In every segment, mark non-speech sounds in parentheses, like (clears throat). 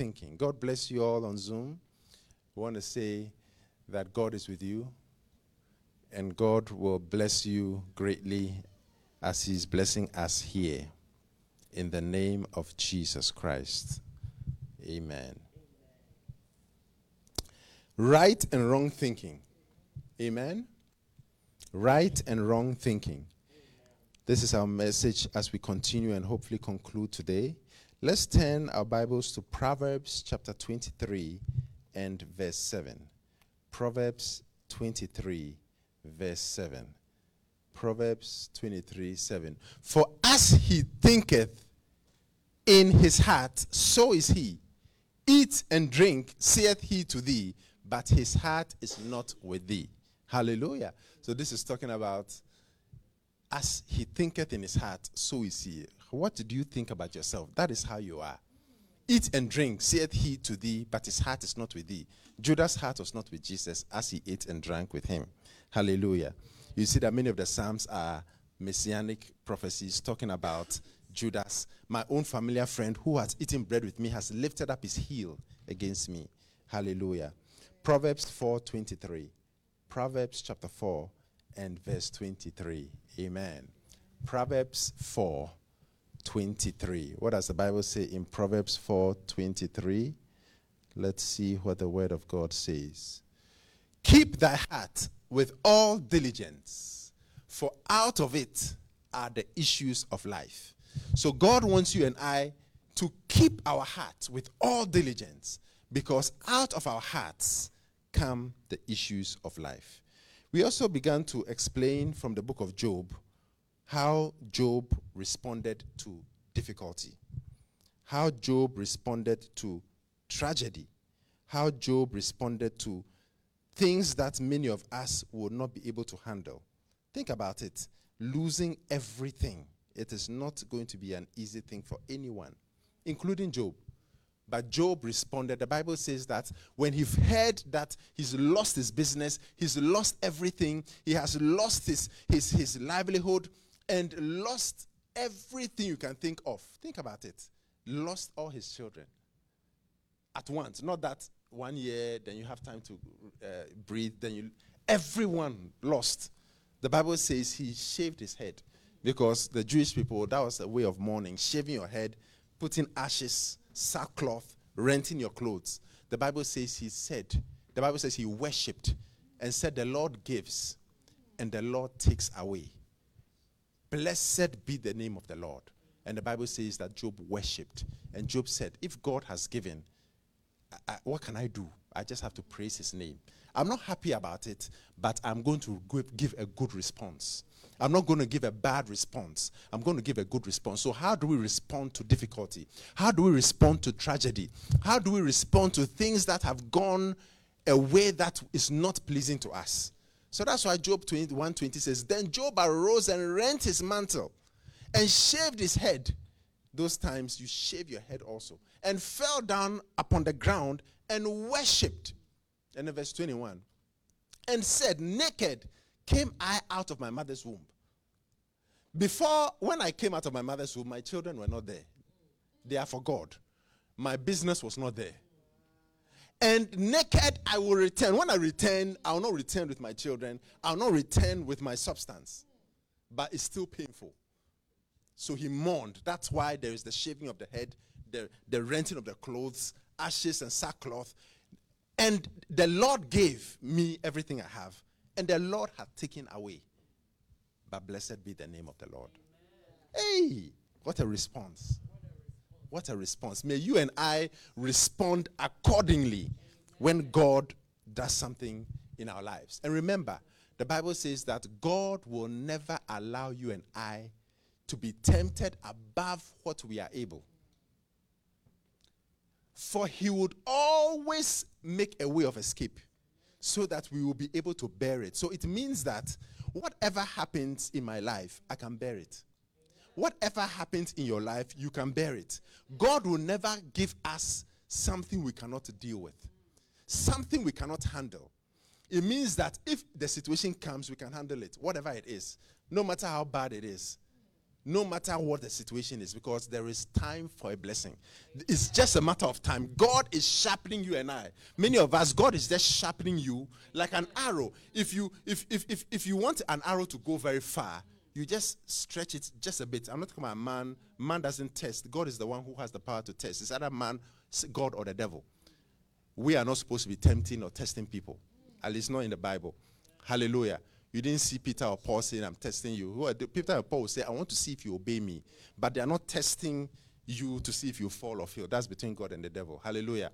thinking. God bless you all on Zoom. We want to say that God is with you and God will bless you greatly as He's blessing us here. In the name of Jesus Christ. Amen. Right and wrong thinking. Amen. Right and wrong thinking. This is our message as we continue and hopefully conclude today. Let's turn our Bibles to Proverbs chapter 23 and verse 7. Proverbs 23, verse 7. Proverbs 23, 7. For as he thinketh in his heart, so is he. Eat and drink, saith he to thee, but his heart is not with thee. Hallelujah. So this is talking about as he thinketh in his heart, so is he. What do you think about yourself? That is how you are. Eat and drink, saith he to thee, but his heart is not with thee. Judas' heart was not with Jesus as he ate and drank with him. Hallelujah. You see that many of the Psalms are messianic prophecies talking about Judas. My own familiar friend who has eaten bread with me has lifted up his heel against me. Hallelujah. Proverbs 4:23. Proverbs chapter 4 and verse 23. Amen. Proverbs 4 23. What does the Bible say in Proverbs 4 23? Let's see what the word of God says. Keep thy heart with all diligence, for out of it are the issues of life. So God wants you and I to keep our heart with all diligence, because out of our hearts come the issues of life. We also began to explain from the book of Job how Job responded to difficulty, how Job responded to tragedy, how Job responded to things that many of us would not be able to handle. Think about it losing everything. It is not going to be an easy thing for anyone, including Job. But Job responded. The Bible says that when he heard that he's lost his business, he's lost everything, he has lost his, his, his livelihood, and lost everything you can think of. Think about it. Lost all his children at once. Not that one year, then you have time to uh, breathe, then you. Everyone lost. The Bible says he shaved his head because the Jewish people, that was a way of mourning, shaving your head, putting ashes sackcloth, renting your clothes. The Bible says he said, the Bible says he worshipped and said, The Lord gives and the Lord takes away. Blessed be the name of the Lord. And the Bible says that Job worshipped. And Job said, If God has given, I, I, what can I do? I just have to praise his name. I'm not happy about it, but I'm going to give a good response. I'm not going to give a bad response. I'm going to give a good response. So, how do we respond to difficulty? How do we respond to tragedy? How do we respond to things that have gone a way that is not pleasing to us? So that's why Job 21 20 says, Then Job arose and rent his mantle and shaved his head. Those times you shave your head also, and fell down upon the ground and worshipped. And in verse 21, and said, Naked came I out of my mother's womb. Before, when I came out of my mother's womb, my children were not there. They are for God. My business was not there. And naked I will return. When I return, I will not return with my children. I will not return with my substance. But it's still painful. So he mourned. That's why there is the shaving of the head, the, the renting of the clothes, ashes and sackcloth. And the Lord gave me everything I have and the Lord hath taken away. But blessed be the name of the Lord. Amen. Hey, what a response. What a response. May you and I respond accordingly when God does something in our lives. And remember, the Bible says that God will never allow you and I to be tempted above what we are able. For he would always make a way of escape so that we will be able to bear it. So it means that whatever happens in my life, I can bear it. Whatever happens in your life, you can bear it. God will never give us something we cannot deal with, something we cannot handle. It means that if the situation comes, we can handle it, whatever it is, no matter how bad it is. no matter what the situation is, because there is time for a blessing. It's just a matter of time. God is sharpening you and I. Many of us, God is just sharpening you like an arrow. If you if if if, if you want an arrow to go very far, you just stretch it just a bit. I'm not talking about man. Man doesn't test. God is the one who has the power to test. It's either man, God, or the devil. We are not supposed to be tempting or testing people. At least not in the Bible. Hallelujah. You didn't see Peter or Paul saying, I'm testing you. Peter and Paul say, I want to see if you obey me. But they are not testing you to see if you fall or fail. That's between God and the devil. Hallelujah.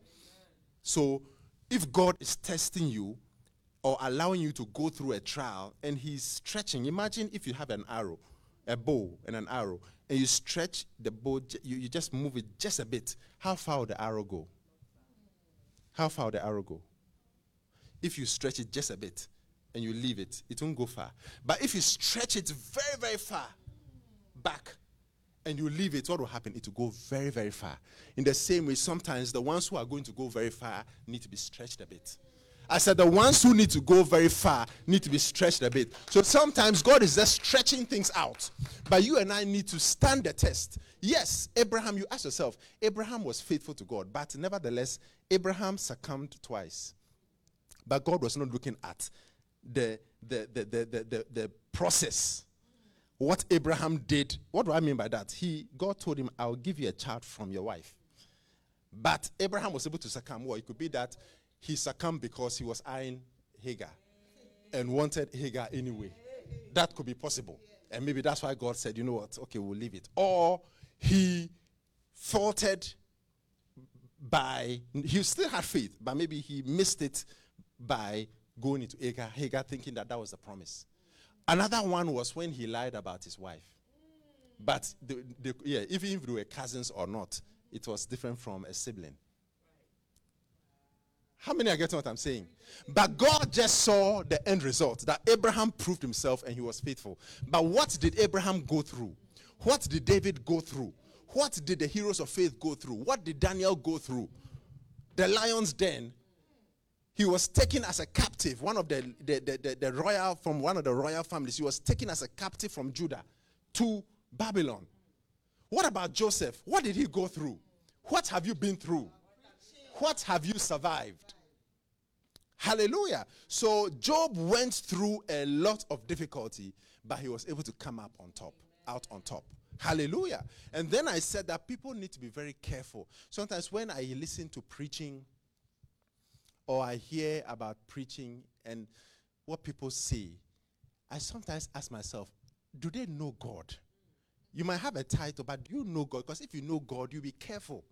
So if God is testing you or allowing you to go through a trial and he's stretching, imagine if you have an arrow, a bow and an arrow, and you stretch the bow, you, you just move it just a bit. How far will the arrow go? How far will the arrow go? If you stretch it just a bit, and you leave it, it won't go far. But if you stretch it very, very far back and you leave it, what will happen? It will go very, very far. In the same way, sometimes the ones who are going to go very far need to be stretched a bit. I said the ones who need to go very far need to be stretched a bit. So sometimes God is just stretching things out. But you and I need to stand the test. Yes, Abraham, you ask yourself, Abraham was faithful to God, but nevertheless, Abraham succumbed twice. But God was not looking at the, the, the, the, the, the, process. What Abraham did, what do I mean by that? He, God told him, I'll give you a child from your wife. But Abraham was able to succumb. Well, it could be that he succumbed because he was eyeing Hagar and wanted Hagar anyway. That could be possible. And maybe that's why God said, you know what, okay, we'll leave it. Or he faltered by, he still had faith, but maybe he missed it by going into Hagar, Hagar thinking that that was the promise. Another one was when he lied about his wife. But, the, the, yeah, even if they were cousins or not, it was different from a sibling. How many are getting what I'm saying? But God just saw the end result that Abraham proved himself and he was faithful. But what did Abraham go through? What did David go through? What did the heroes of faith go through? What did Daniel go through? The lion's den he was taken as a captive, one of the, the, the, the, the royal, from one of the royal families. He was taken as a captive from Judah to Babylon. What about Joseph? What did he go through? What have you been through? What have you survived? Hallelujah. So Job went through a lot of difficulty, but he was able to come up on top, out on top. Hallelujah. And then I said that people need to be very careful. Sometimes when I listen to preaching, or I hear about preaching and what people say, I sometimes ask myself, do they know God? You might have a title, but do you know God? Because if you know God, you be careful.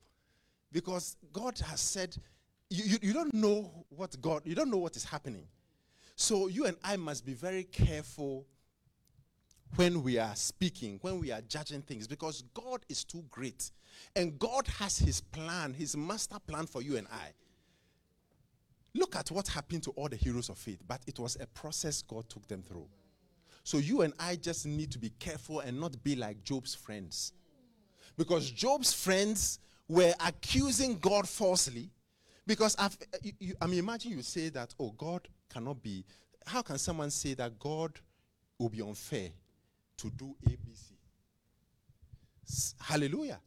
Because God has said, you, you, you don't know what God, you don't know what is happening. So you and I must be very careful when we are speaking, when we are judging things, because God is too great. And God has his plan, his master plan for you and I. Look at what happened to all the heroes of faith, but it was a process God took them through. So you and I just need to be careful and not be like Job's friends. Because Job's friends were accusing God falsely. Because I've, you, I mean, imagine you say that, oh, God cannot be. How can someone say that God will be unfair to do ABC? Hallelujah.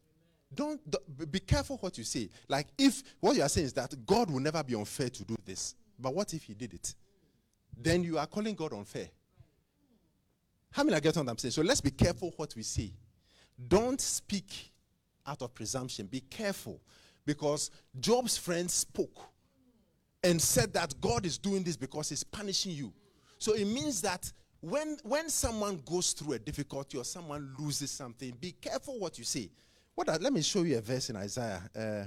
Don't, don't, be careful what you say. Like if what you are saying is that God will never be unfair to do this, but what if He did it? Then you are calling God unfair. How many are getting what I'm saying? So let's be careful what we say. Don't speak out of presumption. Be careful because Job's friends spoke and said that God is doing this because He's punishing you. So it means that when when someone goes through a difficulty or someone loses something, be careful what you say. What? Let me show you a verse in Isaiah. Uh,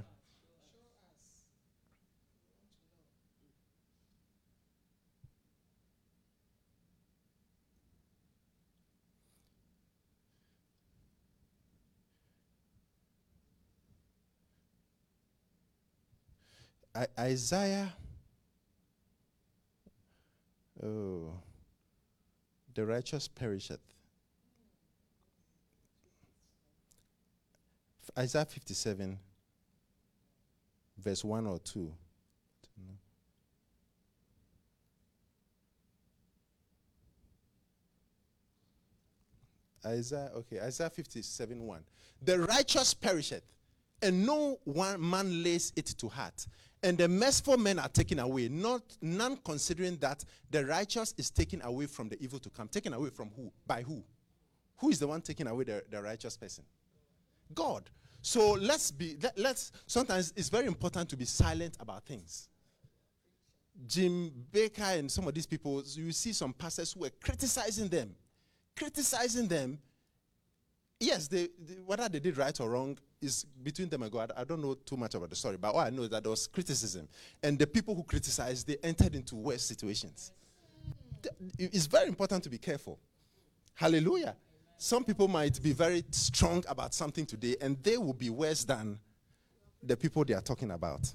Isaiah, oh, the righteous perisheth, Isaiah 57, verse 1 or 2. Isaiah, okay, Isaiah 57 1. The righteous perisheth, and no one man lays it to heart. And the merciful men are taken away, not none considering that the righteous is taken away from the evil to come. Taken away from who? By who? Who is the one taking away the, the righteous person? God. So let's be let, let's sometimes it's very important to be silent about things. Jim Bakker and some of these people, you see some pastors who are criticizing them, criticizing them. Yes, they, they, whether they did right or wrong is between them and God. I don't know too much about the story, but all I know is that there was criticism, and the people who criticized they entered into worse situations. It's very important to be careful. Hallelujah. Some people might be very strong about something today, and they will be worse than the people they are talking about.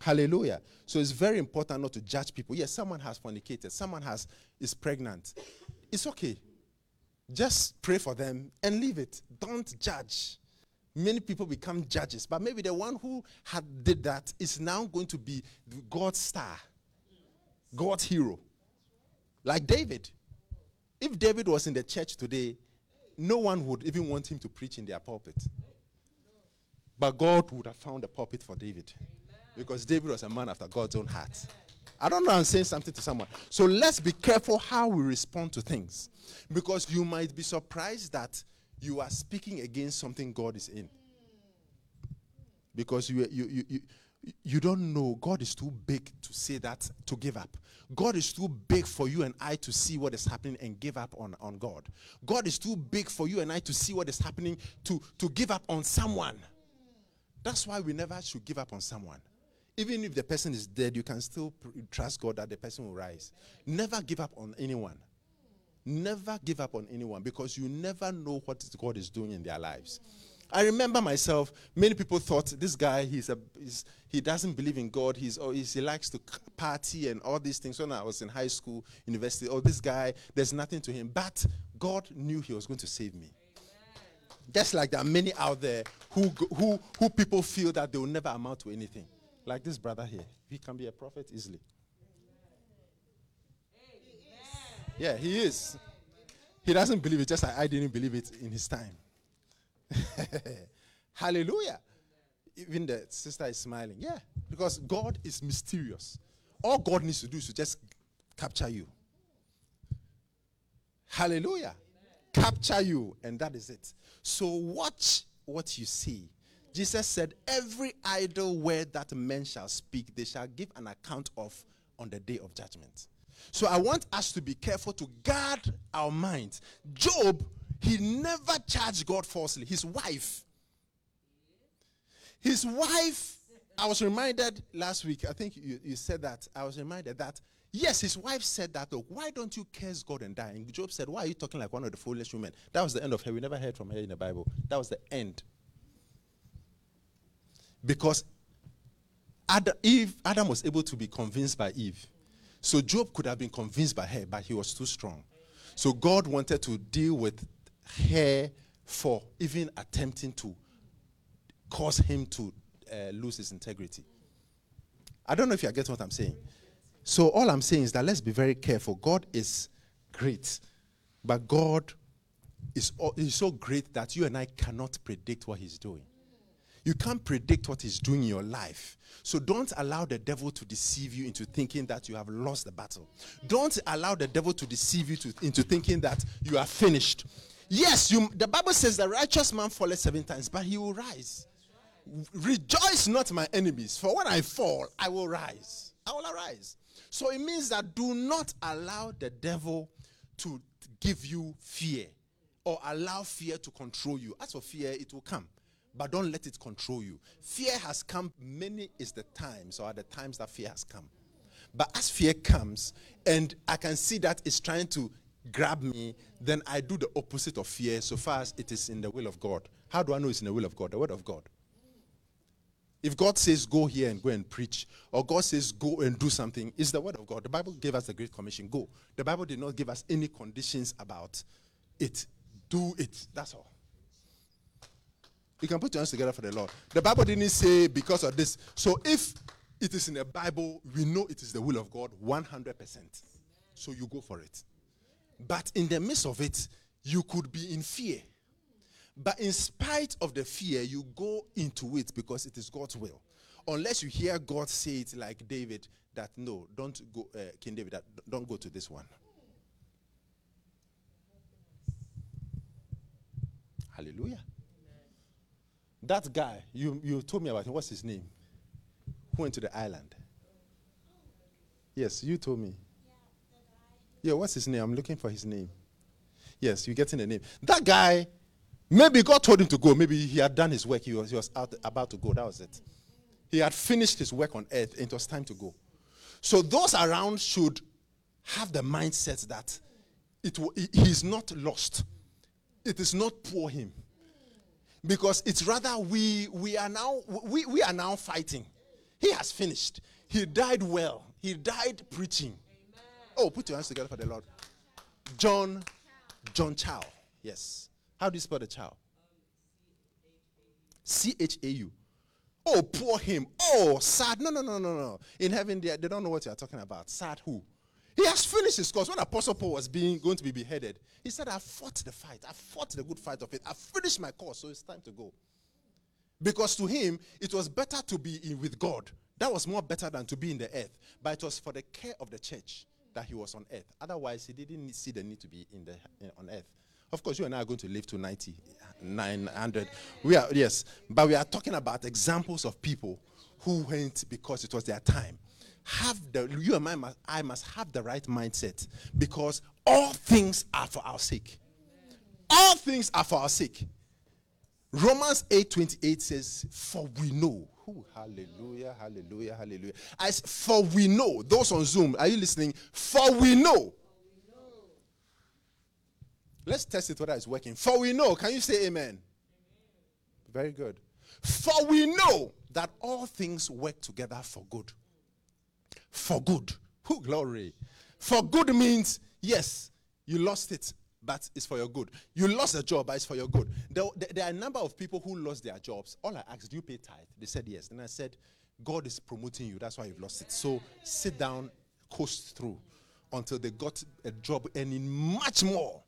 Hallelujah. So it's very important not to judge people. Yes, someone has fornicated, someone has is pregnant. It's okay. Just pray for them and leave it. Don't judge. Many people become judges, but maybe the one who had did that is now going to be God's star, God's hero. Like David. If David was in the church today, no one would even want him to preach in their pulpit. But God would have found a pulpit for David. Because David was a man after God's own heart. I don't know, I'm saying something to someone. So let's be careful how we respond to things. Because you might be surprised that you are speaking against something God is in. Because you, you, you, you, you don't know God is too big to say that, to give up. God is too big for you and I to see what is happening and give up on, on God. God is too big for you and I to see what is happening to, to give up on someone. That's why we never should give up on someone. Even if the person is dead, you can still trust God that the person will rise. Never give up on anyone. Never give up on anyone because you never know what God is doing in their lives. I remember myself, many people thought this guy, he's a, he's, he doesn't believe in God. He's, oh, he's, he likes to party and all these things. When I was in high school, university, oh, this guy, there's nothing to him. But God knew he was going to save me. Just like there are many out there who, who, who people feel that they will never amount to anything. Like this brother here. He can be a prophet easily. Yeah, he is. He doesn't believe it, just like I didn't believe it in his time. (laughs) Hallelujah. Even the sister is smiling. Yeah, because God is mysterious. All God needs to do is to just capture you. Hallelujah. Capture you, and that is it. So watch what you see. Jesus said, Every idle word that men shall speak, they shall give an account of on the day of judgment. So I want us to be careful to guard our minds. Job he never charged God falsely. His wife. His wife, I was reminded last week, I think you, you said that. I was reminded that, yes, his wife said that, though. Why don't you curse God and die? And Job said, Why are you talking like one of the foolish women? That was the end of her. We never heard from her in the Bible. That was the end. Because Adam, Eve, Adam was able to be convinced by Eve. So Job could have been convinced by her, but he was too strong. So God wanted to deal with her for even attempting to cause him to uh, lose his integrity. I don't know if you get what I'm saying. So, all I'm saying is that let's be very careful. God is great, but God is, is so great that you and I cannot predict what He's doing. You can't predict what He's doing in your life. So don't allow the devil to deceive you into thinking that you have lost the battle. Don't allow the devil to deceive you to, into thinking that you are finished. Yes, you, the Bible says the righteous man falleth seven times, but he will rise. Rejoice not, my enemies, for when I fall, I will rise. I will arise. So it means that do not allow the devil to give you fear or allow fear to control you. As for fear, it will come, but don't let it control you. Fear has come, many is the times or the times that fear has come. But as fear comes, and I can see that it's trying to grab me, then I do the opposite of fear so far as it is in the will of God. How do I know it's in the will of God? The word of God. If God says go here and go and preach, or God says go and do something, it's the word of God. The Bible gave us the Great Commission go. The Bible did not give us any conditions about it. Do it. That's all. You can put your hands together for the Lord. The Bible didn't say because of this. So if it is in the Bible, we know it is the will of God 100%. So you go for it. But in the midst of it, you could be in fear. But in spite of the fear, you go into it because it is God's will. Unless you hear God say it like David, that no, don't go, uh, King David, that don't go to this one. Hallelujah. That guy, you, you told me about him. What's his name? Who went to the island? Yes, you told me. Yeah, what's his name? I'm looking for his name. Yes, you're getting the name. That guy, maybe God told him to go. Maybe he had done his work. He was, he was out, about to go. That was it. He had finished his work on earth. And it was time to go. So those around should have the mindset that it, he's not lost. It is not poor him. Because it's rather we, we, are now, we, we are now fighting. He has finished. He died well. He died preaching. Amen. Oh, put your hands together for the Lord. John, John Chau. Yes. How do you spell the Chau? C H A U. Oh, poor him. Oh, sad. No, no, no, no, no. In heaven, they, they don't know what you're talking about. Sad who? He has finished his course. When Apostle Paul was being going to be beheaded, he said, I fought the fight. I fought the good fight of it. I finished my course, so it's time to go. Because to him, it was better to be in with God. That was more better than to be in the earth. But it was for the care of the church that he was on earth. Otherwise, he didn't see the need to be in the in, on earth. Of course, you and I are going to live to 90, 900. We are, yes. But we are talking about examples of people who went because it was their time. Have the, you and I must, I must have the right mindset because all things are for our sake. All things are for our sake. Romans 8 28 says, For we know. Ooh, hallelujah, hallelujah, hallelujah. As for we know, those on Zoom, are you listening? For we know Let's test it whether it's working. For we know, can you say amen? amen? Very good. For we know that all things work together for good. For good. Who glory? For good means, yes, you lost it, but it's for your good. You lost a job, but it's for your good. There, there, are a number of people who lost their jobs. All I asked, do you pay tithe? They said yes. Then I said, God is promoting you. That's why you've lost it. So sit down, coast through until they got a job earning much more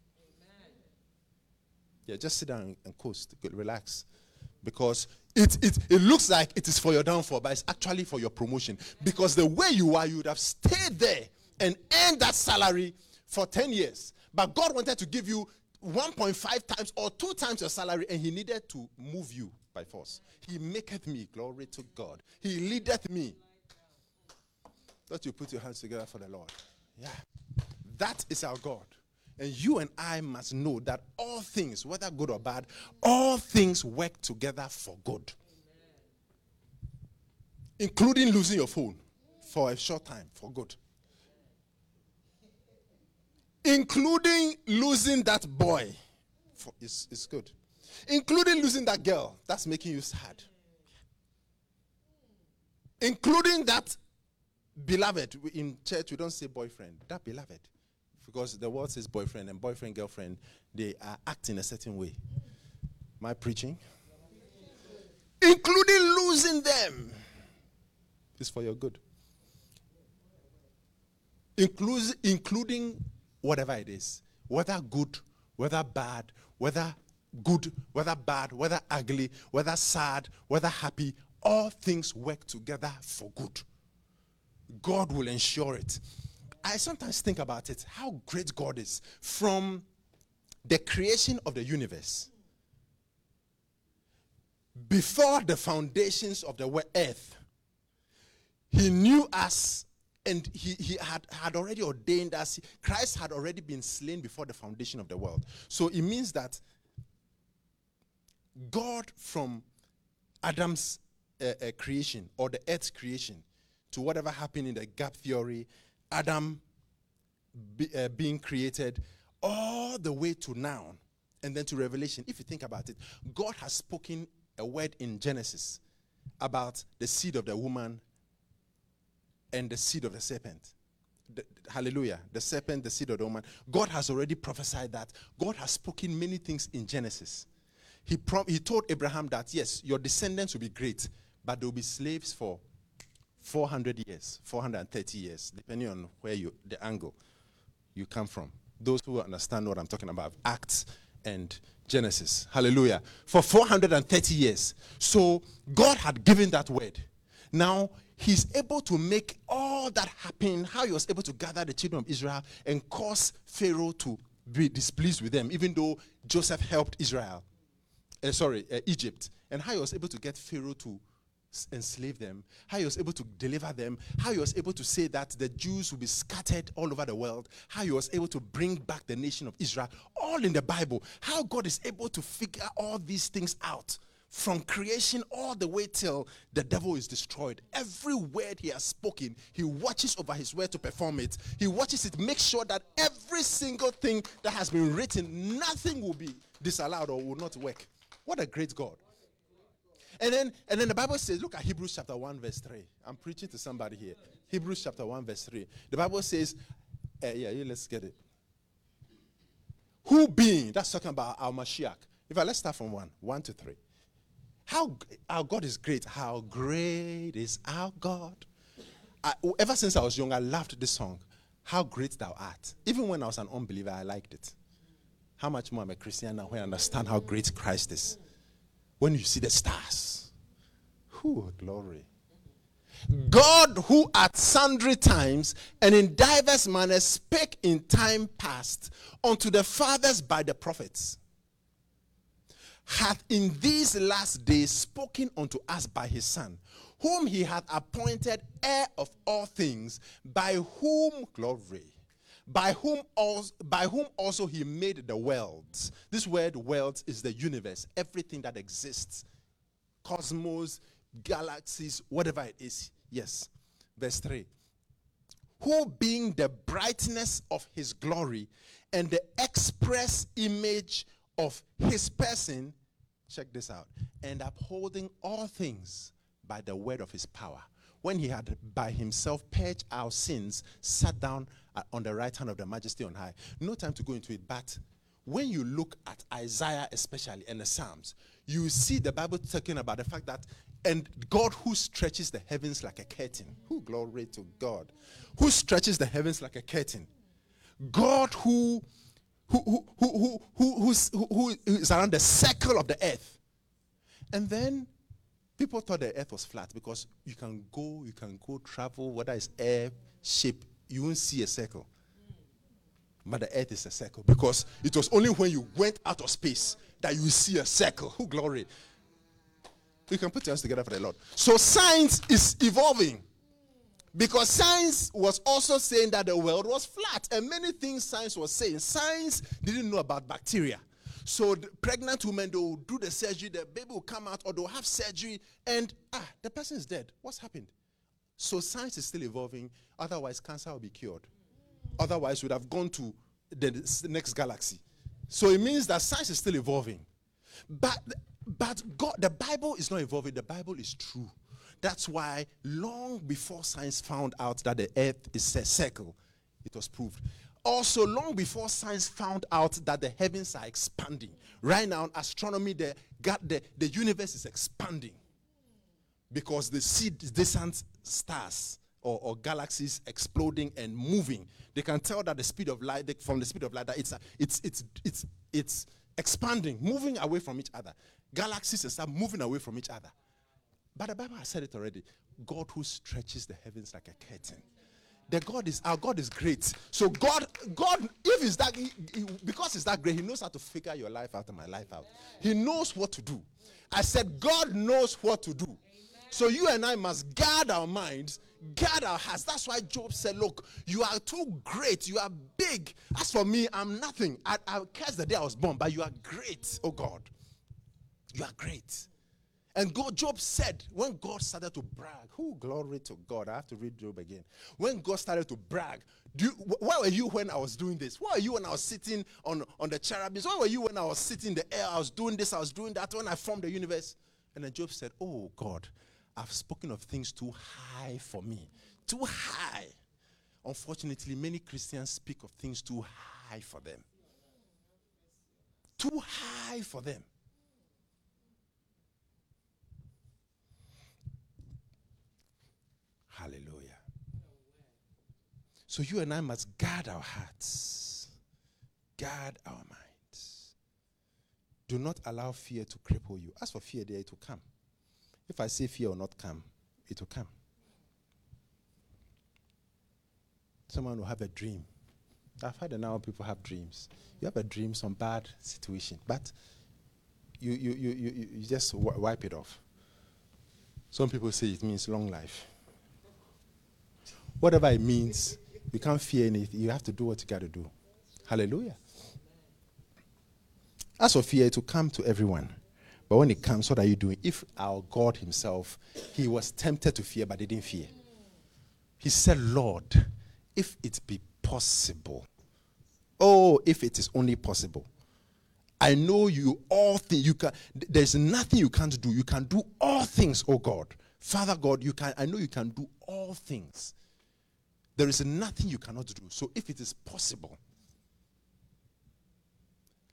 yeah, just sit down and coast, relax. Because it, it, it looks like it is for your downfall, but it's actually for your promotion. Because the way you are, you would have stayed there and earned that salary for 10 years. But God wanted to give you 1.5 times or two times your salary, and He needed to move you by force. He maketh me, glory to God. He leadeth me. That you put your hands together for the Lord. Yeah. That is our God. And you and I must know that all things, whether good or bad, all things work together for good. Including losing your phone for a short time for good. Including losing that boy. For, it's, it's good. Including losing that girl. That's making you sad. Including that beloved. In church, we don't say boyfriend. That beloved because the world says boyfriend and boyfriend, girlfriend, they are acting a certain way. My preaching, including losing them, is for your good. Includes, including whatever it is, whether good, whether bad, whether good, whether bad, whether ugly, whether sad, whether happy, all things work together for good. God will ensure it. I sometimes think about it how great God is from the creation of the universe. Before the foundations of the earth, He knew us and he, he had, had already ordained us. Christ had already been slain before the foundation of the world. So it means that God, from Adam's uh, uh, creation or the earth's creation to whatever happened in the gap theory Adam be, uh, being created, all the way to now, and then to Revelation. If you think about it, God has spoken a word in Genesis about the seed of the woman and the seed of the serpent. The, hallelujah. The serpent, the seed of the woman. God has already prophesied that. God has spoken many things in Genesis. He, prom- he told Abraham that, yes, your descendants will be great, but they will be slaves for 400 years, 430 years, depending on where you, the angle you come from. Those who understand what I'm talking about, Acts and Genesis. Hallelujah. For 430 years. So God had given that word. Now he's able to make all that happen, how he was able to gather the children of Israel and cause Pharaoh to be displeased with them, even though Joseph helped Israel. Uh, sorry, uh, Egypt. And how he was able to get Pharaoh to enslave them, how he was able to deliver them, how he was able to say that the Jews will be scattered all over the world, how he was able to bring back the nation of Israel, all in the Bible. How God is able to figure all these things out from creation all the way till the devil is destroyed. Every word he has spoken, he watches over his word to perform it. He watches it, make sure that every single thing that has been written, nothing will be disallowed or will not work. What a great God. And then, and then the Bible says, look at Hebrews chapter 1, verse 3. I'm preaching to somebody here. Hebrews chapter 1, verse 3. The Bible says, uh, yeah, yeah, let's get it. Who being, that's talking about our Mashiach. If I let's start from 1, 1 to 3. How our God is great. How great is our God. I, ever since I was young, I loved this song. How great thou art. Even when I was an unbeliever, I liked it. How much more I'm a Christian now when I understand how great Christ is when you see the stars. Who glory. Mm-hmm. God, who at sundry times and in divers manners spake in time past unto the fathers by the prophets, hath in these last days spoken unto us by his Son, whom he hath appointed heir of all things, by whom glory by whom also, by whom also he made the worlds. This word worlds is the universe, everything that exists. Cosmos, galaxies, whatever it is. Yes. Verse 3. Who being the brightness of his glory and the express image of his person, check this out, and upholding all things by the word of his power when he had by himself purged our sins, sat down on the right hand of the majesty on high. No time to go into it, but when you look at Isaiah, especially and the Psalms, you see the Bible talking about the fact that and God who stretches the heavens like a curtain. Who glory to God. Who stretches the heavens like a curtain. God who who who who who, who's, who, who is around the circle of the earth. And then People thought the earth was flat because you can go, you can go travel, whether it's air, ship, you won't see a circle. But the earth is a circle because it was only when you went out of space that you see a circle. Who glory. You can put your hands together for the Lord. So science is evolving. Because science was also saying that the world was flat. And many things science was saying. Science didn't know about bacteria. So pregnant women, they will do the surgery, the baby will come out, or they'll have surgery, and ah, the person is dead. What's happened? So science is still evolving. Otherwise, cancer will be cured. Otherwise, we would have gone to the next galaxy. So it means that science is still evolving. But but God, the Bible is not evolving. The Bible is true. That's why long before science found out that the earth is a circle, it was proved also long before science found out that the heavens are expanding right now astronomy the, the, the universe is expanding because the see distant stars or, or, galaxies exploding and moving. They can tell that the speed of light from the speed of light that it's, it's, it's, it's, it's expanding moving away from each other. Galaxies start moving away from each other. But the bible has said it already. God who stretches the heavens like a curtain the God is our God is great. So God, God, if it's that he, he, because he's that great, He knows how to figure your life out and my life out. He knows what to do. I said, God knows what to do. So you and I must guard our minds, guard our hearts. That's why Job said, Look, you are too great, you are big. As for me, I'm nothing. I, I curse the day I was born, but you are great, oh God. You are great. And God, Job said, when God started to brag, who glory to God. I have to read Job again. When God started to brag, do you, where were you when I was doing this? Where were you when I was sitting on, on the cherubims? Where were you when I was sitting in the air? I was doing this, I was doing that, when I formed the universe. And then Job said, Oh God, I've spoken of things too high for me. Too high. Unfortunately, many Christians speak of things too high for them. Too high for them. Hallelujah. So you and I must guard our hearts. guard our minds. Do not allow fear to cripple you. As for fear, there it will come. If I say fear will not come, it will come. Someone will have a dream. I've heard now people have dreams. You have a dream, some bad situation, but you, you, you, you, you just w- wipe it off. Some people say it means long life. Whatever it means, you can't fear anything. You have to do what you got to do. Hallelujah. As for fear, it will come to everyone. But when it comes, what are you doing? If our God Himself, He was tempted to fear but he didn't fear. He said, Lord, if it be possible, oh, if it is only possible, I know you all things you can there's nothing you can't do. You can do all things, oh God. Father God, you can I know you can do all things. There is nothing you cannot do. So if it is possible,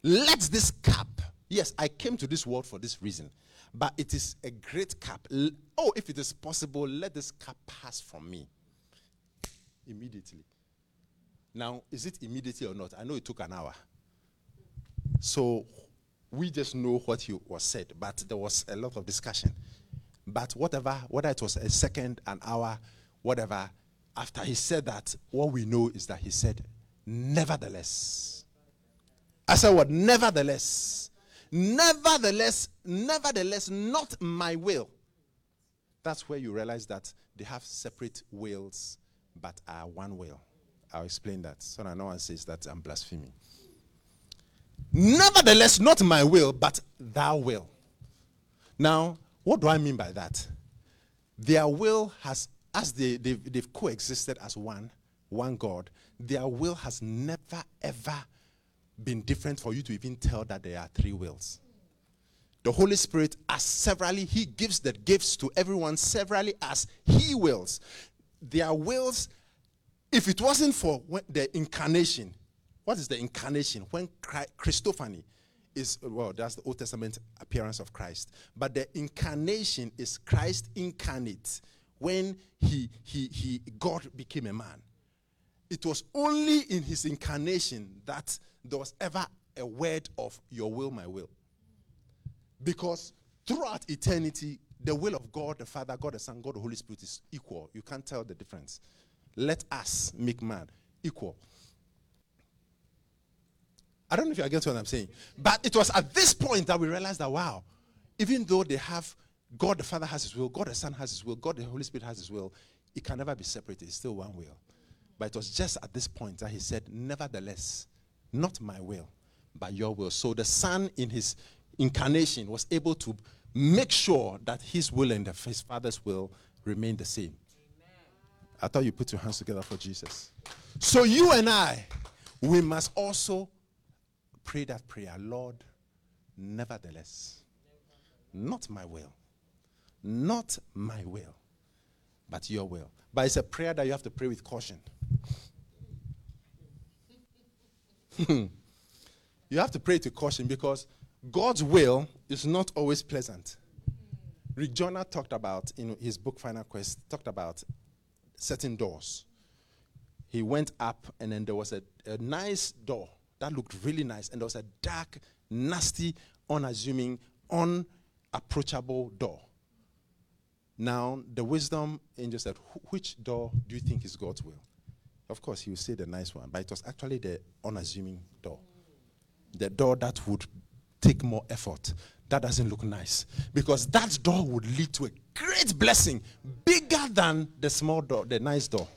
let this cup. Yes, I came to this world for this reason, but it is a great cup. Oh, if it is possible, let this cup pass from me immediately. Now, is it immediately or not? I know it took an hour. So we just know what he was said, but there was a lot of discussion. But whatever, whether it was a second, an hour, whatever, after he said that, what we know is that he said, nevertheless. I said what? Nevertheless. Nevertheless, nevertheless, not my will. That's where you realize that they have separate wills, but are one will. I'll explain that. So that no one says that I'm blaspheming. Nevertheless, not my will, but thou will. Now, what do I mean by that? Their will has, as they, they've, they've coexisted as one, one God, their will has never, ever been different for you to even tell that there are three wills. The Holy Spirit, as severally, He gives the gifts to everyone severally as He wills. Their wills, if it wasn't for the incarnation, what is the incarnation? When Christophany is, well, that's the Old Testament appearance of Christ. But the incarnation is Christ incarnate when he, he, he, God became a man. It was only in his incarnation that there was ever a word of your will, my will. Because throughout eternity, the will of God, the Father, God the Son, God the Holy Spirit is equal. You can't tell the difference. Let us make man equal. I don't know if you are getting what I'm saying. But it was at this point that we realized that, wow, even though they have God the Father has his will, God the Son has his will, God the Holy Spirit has his will, it can never be separated. It's still one will. But it was just at this point that he said, Nevertheless, not my will, but your will. So the Son, in his incarnation, was able to make sure that his will and his Father's will remain the same. Amen. I thought you put your hands together for Jesus. So you and I, we must also pray that prayer Lord, nevertheless, not my will, not my will, but your will. But it's a prayer that you have to pray with caution. (laughs) you have to pray to caution because God's will is not always pleasant. Rick Joyner talked about in his book Final Quest, talked about certain doors. He went up and then there was a, a nice door that looked really nice. And there was a dark, nasty, unassuming, unapproachable door. Now, the wisdom angel said, Which door do you think is God's will? Of course, he would say the nice one, but it was actually the unassuming door. The door that would take more effort. That doesn't look nice. Because that door would lead to a great blessing, bigger than the small door, the nice door.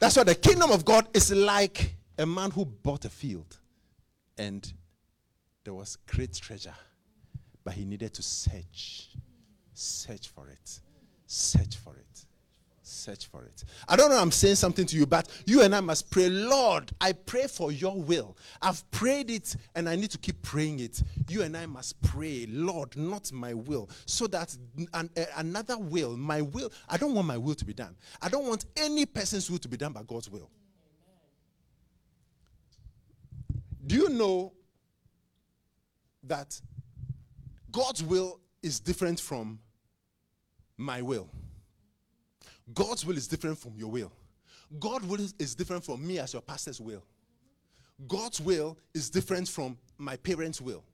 That's why the kingdom of God is like a man who bought a field and there was great treasure, but he needed to search, search for it, search for it, search for it. I don't know I'm saying something to you, but you and I must pray, Lord, I pray for your will. I've prayed it and I need to keep praying it. You and I must pray, Lord, not my will, so that an, another will, my will, I don't want my will to be done. I don't want any person's will to be done by God's will. Do you know that God's will is different from my will? God's will is different from your will. God's will is different from me as your pastor's will. God's will is different from my parents' will.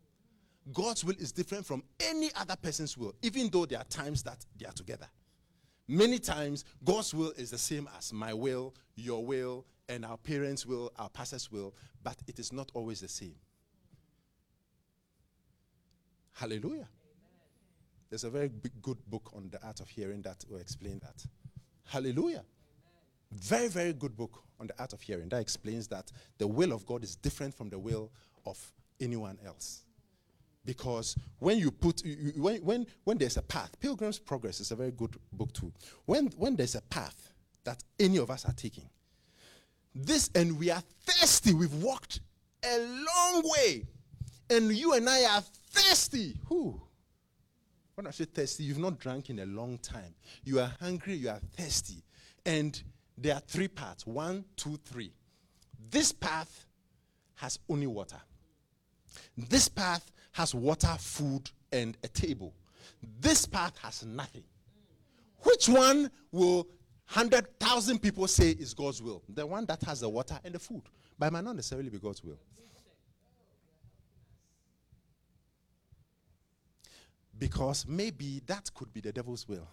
God's will is different from any other person's will, even though there are times that they are together. Many times, God's will is the same as my will, your will, and our parents' will, our pastor's will, but it is not always the same. Hallelujah. There's a very big, good book on the art of hearing that will explain that. Hallelujah. Very, very good book on the art of hearing that explains that the will of God is different from the will of anyone else. Because when you put, when, when, when there's a path, Pilgrim's Progress is a very good book too. When, when there's a path that any of us are taking, this, and we are thirsty, we've walked a long way, and you and I are thirsty. Who? When I say thirsty, you've not drank in a long time. You are hungry, you are thirsty. And there are three paths one, two, three. This path has only water. This path has water, food, and a table. This path has nothing. Which one will 100,000 people say is God's will? The one that has the water and the food. But it might not necessarily be God's will. Because maybe that could be the devil's will.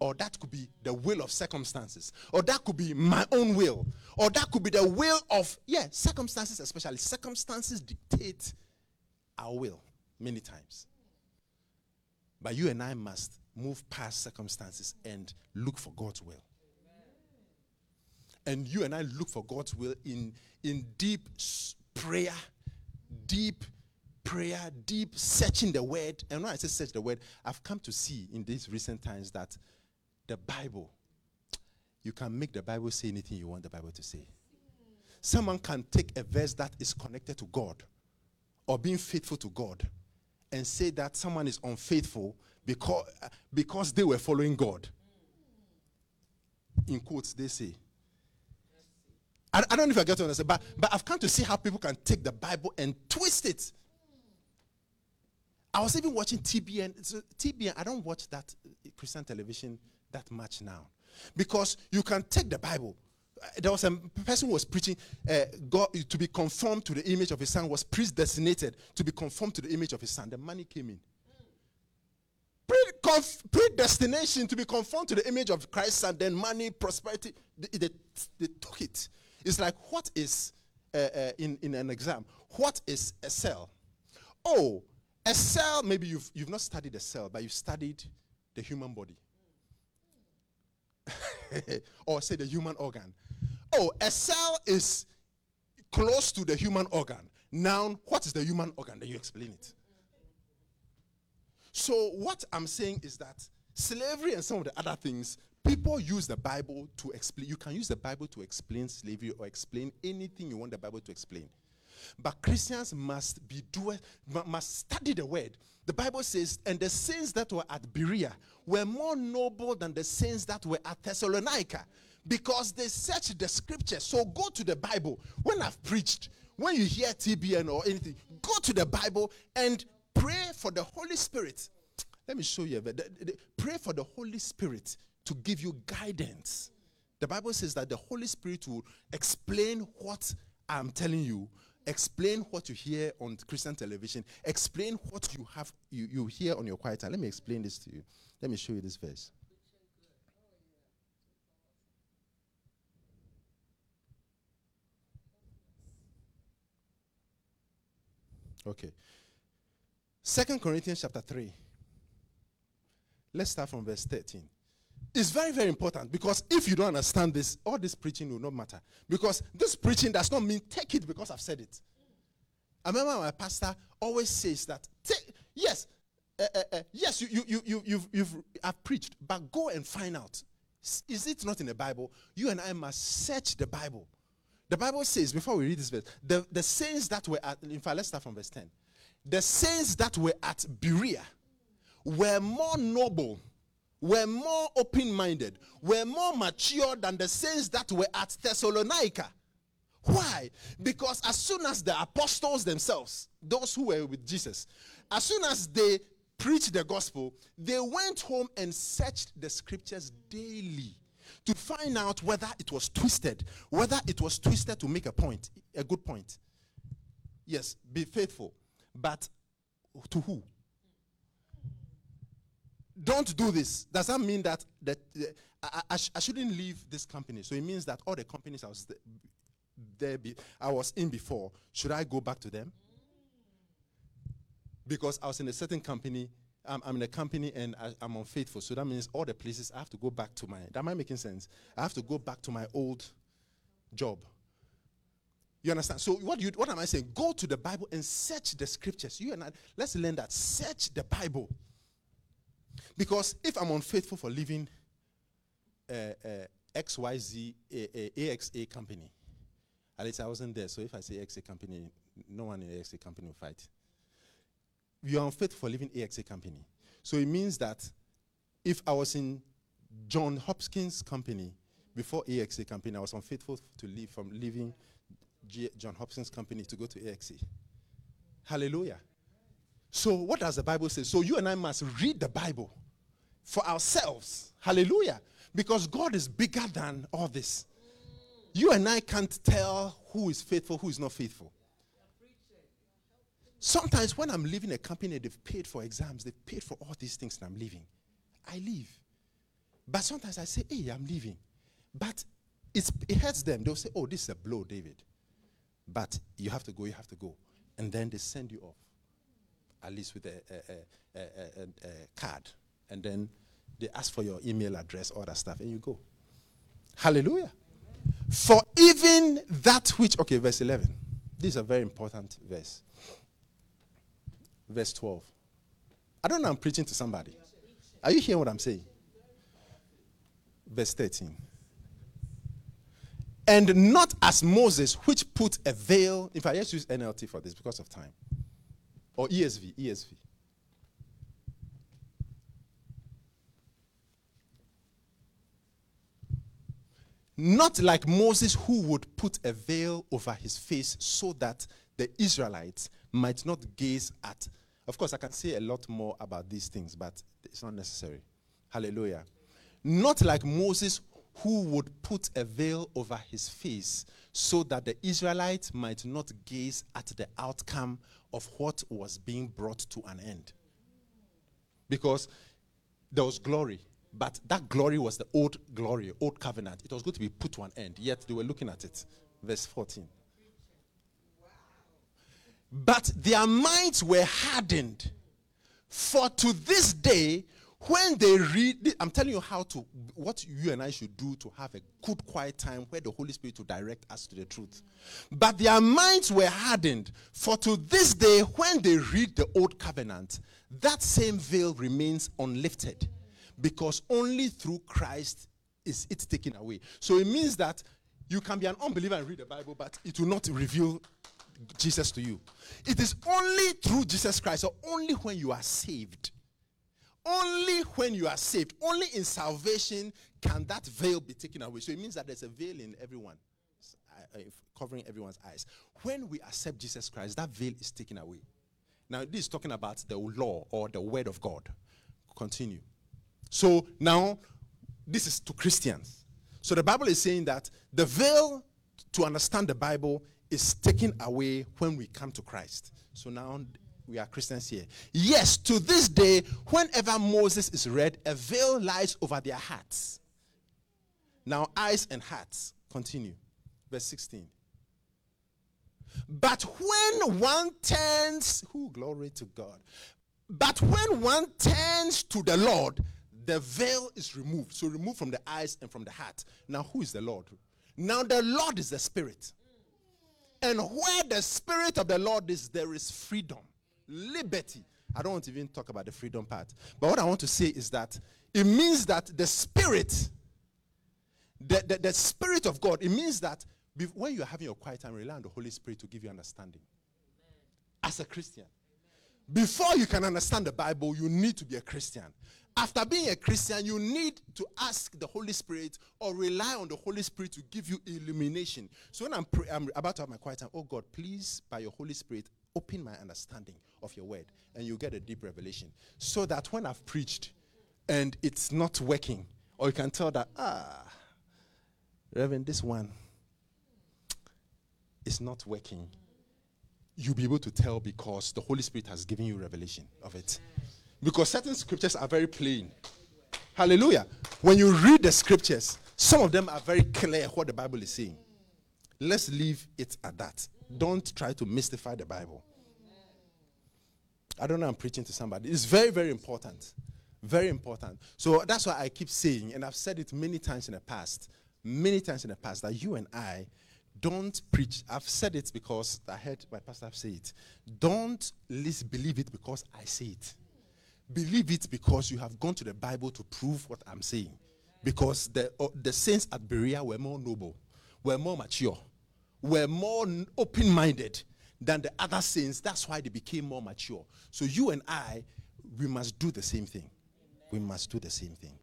Or that could be the will of circumstances. Or that could be my own will. Or that could be the will of, yeah, circumstances, especially. Circumstances dictate our will many times. But you and I must move past circumstances and look for God's will. And you and I look for God's will in, in deep prayer, deep prayer, deep searching the word. And when I say search the word, I've come to see in these recent times that the Bible, you can make the Bible say anything you want the Bible to say. Someone can take a verse that is connected to God or being faithful to God and say that someone is unfaithful because, because they were following God. In quotes, they say. I, I don't know if I get to understand, but, but I've come to see how people can take the Bible and twist it I was even watching TBN. So TBN, I don't watch that uh, Christian television that much now. Because you can take the Bible. Uh, there was a person who was preaching, uh, God to be conformed to the image of his son, was predestinated to be conformed to the image of his son. The money came in. predestination to be conformed to the image of Christ's son, then money, prosperity, they, they, they took it. It's like, what is, uh, uh, in, in an exam, what is a cell? Oh, a cell, maybe you've, you've not studied a cell, but you've studied the human body. (laughs) or say the human organ. Oh, a cell is close to the human organ. Now, what is the human organ? Then you explain it. So, what I'm saying is that slavery and some of the other things, people use the Bible to explain. You can use the Bible to explain slavery or explain anything you want the Bible to explain. But Christians must be doers, must study the word. The Bible says, and the saints that were at Berea were more noble than the saints that were at Thessalonica because they searched the scriptures. So go to the Bible. When I've preached, when you hear TBN or anything, go to the Bible and pray for the Holy Spirit. Let me show you. Pray for the Holy Spirit to give you guidance. The Bible says that the Holy Spirit will explain what I'm telling you explain what you hear on Christian television, explain what you have you, you hear on your quiet time. Let me explain this to you. Let me show you this verse. Okay. Second Corinthians chapter 3. Let's start from verse 13. It's very, very important because if you don't understand this, all this preaching will not matter. Because this preaching does not mean take it because I've said it. I remember my pastor always says that, take, yes, uh, uh, uh, yes, you, you, you, you, you've, you've I've preached, but go and find out. Is it not in the Bible? You and I must search the Bible. The Bible says, before we read this verse, the, the saints that were at, in fact, let's start from verse 10. The saints that were at Berea were more noble were more open minded, were more mature than the saints that were at Thessalonica. Why? Because as soon as the apostles themselves, those who were with Jesus, as soon as they preached the gospel, they went home and searched the scriptures daily to find out whether it was twisted, whether it was twisted to make a point, a good point. Yes, be faithful. But to who? Don't do this. Does that mean that, that uh, I, I, sh- I, shouldn't leave this company? So it means that all the companies I was th- there be, I was in before, should I go back to them? Because I was in a certain company, I'm, I'm in a company and I, am unfaithful. So that means all the places I have to go back to my. That might making sense. I have to go back to my old job. You understand? So what you what am I saying? Go to the Bible and search the scriptures. You and I, let's learn that. Search the Bible. Because if I'm unfaithful for leaving uh, uh, XYZ AXA company, at least I wasn't there. So if I say AXA company, no one in AXA company will fight. You are unfaithful for leaving AXA company. So it means that if I was in John Hopkins company before AXA company, I was unfaithful to leave from leaving G- John Hopkins company to go to AXA. Hallelujah. So what does the Bible say? So you and I must read the Bible for ourselves. Hallelujah. Because God is bigger than all this. You and I can't tell who is faithful, who is not faithful. Sometimes when I'm leaving a company, they've paid for exams, they've paid for all these things, and I'm leaving. I leave. But sometimes I say, hey, I'm leaving. But it hurts them. They'll say, oh, this is a blow, David. But you have to go, you have to go. And then they send you off, at least with a, a, a, a card. And then they ask for your email address, all that stuff, and you go. Hallelujah. For even that which, okay, verse 11. This is a very important verse verse 12. I don't know, I'm preaching to somebody. Are you hearing what I'm saying? Verse 13. And not as Moses, which put a veil. If I just use NLT for this because of time, or ESV, ESV. Not like Moses, who would put a veil over his face so that the Israelites might not gaze at of course, I can say a lot more about these things, but it's not necessary. Hallelujah. Not like Moses, who would put a veil over his face so that the Israelites might not gaze at the outcome of what was being brought to an end. Because there was glory, but that glory was the old glory, old covenant. It was going to be put to an end, yet they were looking at it. Verse 14. But their minds were hardened. For to this day, when they read, I'm telling you how to, what you and I should do to have a good quiet time where the Holy Spirit will direct us to the truth. But their minds were hardened. For to this day, when they read the old covenant, that same veil remains unlifted because only through Christ is it taken away. So it means that you can be an unbeliever and read the Bible, but it will not reveal Jesus to you. It is only through Jesus Christ, or only when you are saved. Only when you are saved, only in salvation can that veil be taken away. So it means that there's a veil in everyone, uh, covering everyone's eyes. When we accept Jesus Christ, that veil is taken away. Now, this is talking about the law or the word of God. Continue. So now, this is to Christians. So the Bible is saying that the veil to understand the Bible is taken away when we come to Christ. So now we are Christians here. Yes, to this day, whenever Moses is read, a veil lies over their hearts. Now, eyes and hearts. Continue. Verse 16. But when one turns, who glory to God. But when one turns to the Lord, the veil is removed. So removed from the eyes and from the heart. Now, who is the Lord? Now, the Lord is the Spirit. And where the Spirit of the Lord is, there is freedom, liberty. I don't want to even talk about the freedom part. But what I want to say is that it means that the Spirit, the, the, the Spirit of God, it means that when you're having your quiet time, rely on the Holy Spirit to give you understanding. Amen. As a Christian. Amen. Before you can understand the Bible, you need to be a Christian. After being a Christian, you need to ask the Holy Spirit or rely on the Holy Spirit to give you illumination. So when I'm, pre- I'm about to have my quiet time, oh God, please, by your Holy Spirit, open my understanding of your word. And you get a deep revelation. So that when I've preached and it's not working, or you can tell that, ah, Reverend, this one is not working. you'll be able to tell because the Holy Spirit has given you revelation of it. Because certain scriptures are very plain. Hallelujah. When you read the scriptures, some of them are very clear what the Bible is saying. Let's leave it at that. Don't try to mystify the Bible. I don't know, I'm preaching to somebody. It's very, very important. Very important. So that's why I keep saying, and I've said it many times in the past, many times in the past, that you and I don't preach. I've said it because I heard my pastor say it. Don't least believe it because I say it. Believe it because you have gone to the Bible to prove what I'm saying. Because the, uh, the saints at Berea were more noble, were more mature, were more open minded than the other saints. That's why they became more mature. So you and I, we must do the same thing. We must do the same thing.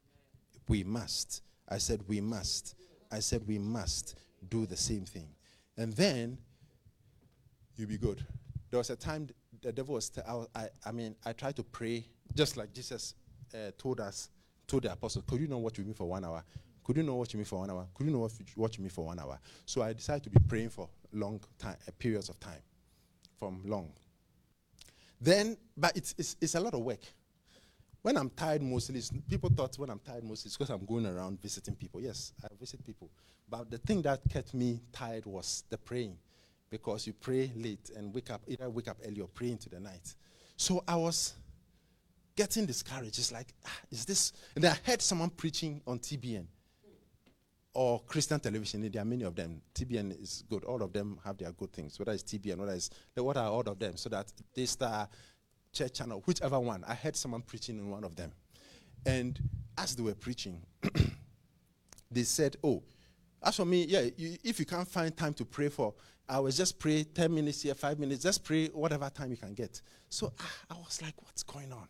We must. I said we must. I said we must do the same thing. And then you'll be good. There was a time the devil was, t- I, I, I mean, I tried to pray just like Jesus uh, told us, told the apostles, could you not watch with me for one hour? Could you not watch with me for one hour? Could you not watch with me for one hour? So I decided to be praying for long time, uh, periods of time, from long. Then, but it's, it's, it's a lot of work. When I'm tired mostly, people thought when I'm tired mostly it's because I'm going around visiting people. Yes, I visit people. But the thing that kept me tired was the praying. Because you pray late and wake up, either wake up early or pray into the night. So I was getting discouraged. It's like, ah, is this? And I heard someone preaching on TBN or Christian television. There are many of them. TBN is good. All of them have their good things. Whether it's TBN, whether it's what are all of them, so that they start church channel, whichever one. I heard someone preaching in one of them. And as they were preaching, (clears throat) they said, Oh, as for me, yeah, you, if you can't find time to pray for, I will just pray 10 minutes here, 5 minutes, just pray whatever time you can get. So ah, I was like, What's going on?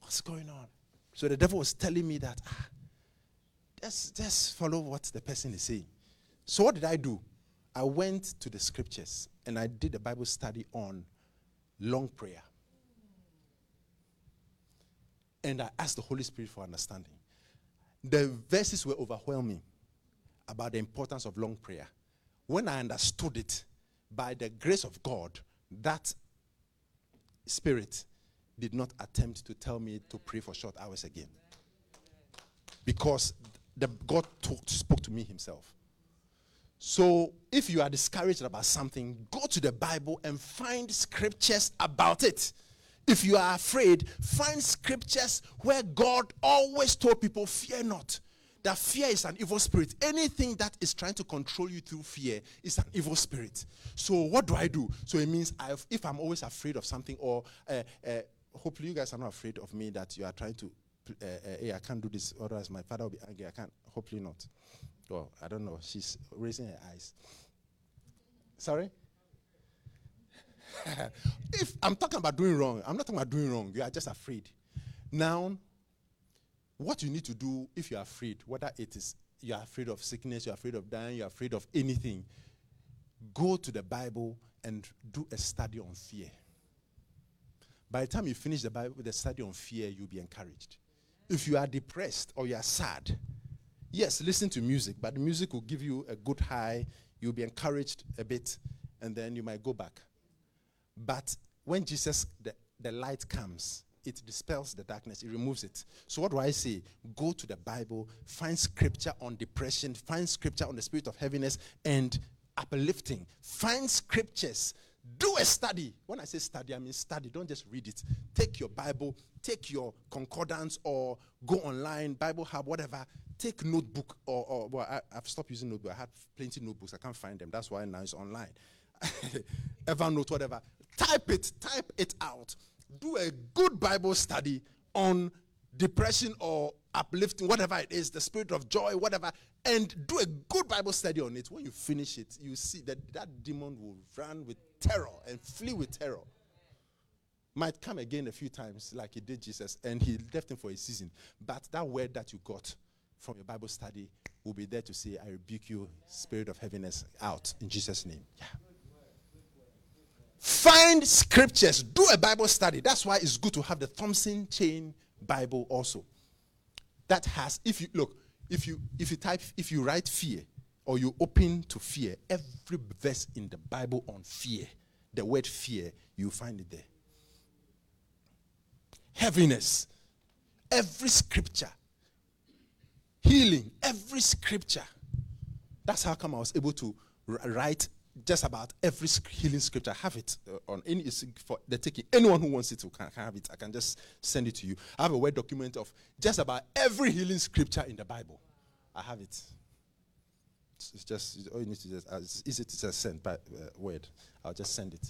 What's going on? So the devil was telling me that, ah, just, just follow what the person is saying. So what did I do? I went to the scriptures and I did a Bible study on long prayer and I asked the Holy Spirit for understanding. The verses were overwhelming about the importance of long prayer. When I understood it, by the grace of God, that spirit did not attempt to tell me to pray for short hours again. Because the God talked, spoke to me himself. So if you are discouraged about something, go to the Bible and find scriptures about it. If you are afraid, find scriptures where God always told people, Fear not. That fear is an evil spirit. Anything that is trying to control you through fear is an evil spirit. So, what do I do? So, it means I've, if I'm always afraid of something, or uh, uh, hopefully you guys are not afraid of me that you are trying to, uh, hey, I can't do this, otherwise my father will be angry. I can't. Hopefully not. Well, I don't know. She's raising her eyes. Sorry? (laughs) if I'm talking about doing wrong, I'm not talking about doing wrong. You are just afraid. Now, what you need to do if you're afraid, whether it is you're afraid of sickness, you're afraid of dying, you're afraid of anything, go to the Bible and do a study on fear. By the time you finish the Bible, the study on fear, you'll be encouraged. If you are depressed or you are sad, yes, listen to music, but music will give you a good high. You'll be encouraged a bit, and then you might go back. But when Jesus, the, the light comes, it dispels the darkness, it removes it. So, what do I say? Go to the Bible, find scripture on depression, find scripture on the spirit of heaviness and uplifting. Find scriptures. Do a study. When I say study, I mean study. Don't just read it. Take your Bible, take your concordance, or go online, Bible Hub, whatever. Take notebook, or, or well, I, have stopped using notebook. I had plenty notebooks. I can't find them. That's why now it's online. (laughs) Evernote, whatever. Type it, type it out. Do a good Bible study on depression or uplifting, whatever it is, the spirit of joy, whatever, and do a good Bible study on it. When you finish it, you see that that demon will run with terror and flee with terror. Might come again a few times, like he did Jesus, and he left him for a season. But that word that you got from your Bible study will be there to say, I rebuke you, spirit of heaviness, out in Jesus' name. Yeah. Find scriptures, do a Bible study. That's why it's good to have the Thompson Chain Bible also. That has, if you look, if you if you type, if you write fear or you open to fear, every verse in the Bible on fear, the word fear, you find it there. Heaviness. Every scripture. Healing. Every scripture. That's how come I was able to write just about every healing scripture. I have it uh, on any for the taking. Anyone who wants it to can, can have it. I can just send it to you. I have a word document of just about every healing scripture in the Bible. I have it. It's, just all you need to just uh, it's easy to just send by uh, word. I'll just send it.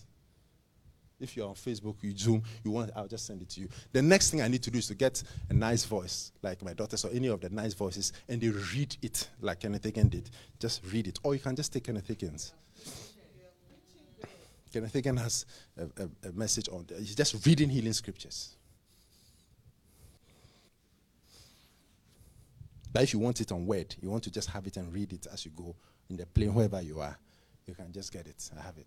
If you're on Facebook, you Zoom, you want, I'll just send it to you. The next thing I need to do is to get a nice voice, like my daughters or any of the nice voices, and they read it like Kenneth Hagin did. Just read it. Or you can just take Kenneth Hagin's. Kenneth Hagin has a, a, a message on, he's just reading healing scriptures. But if you want it on word, you want to just have it and read it as you go in the plane, wherever you are, you can just get it. I have it.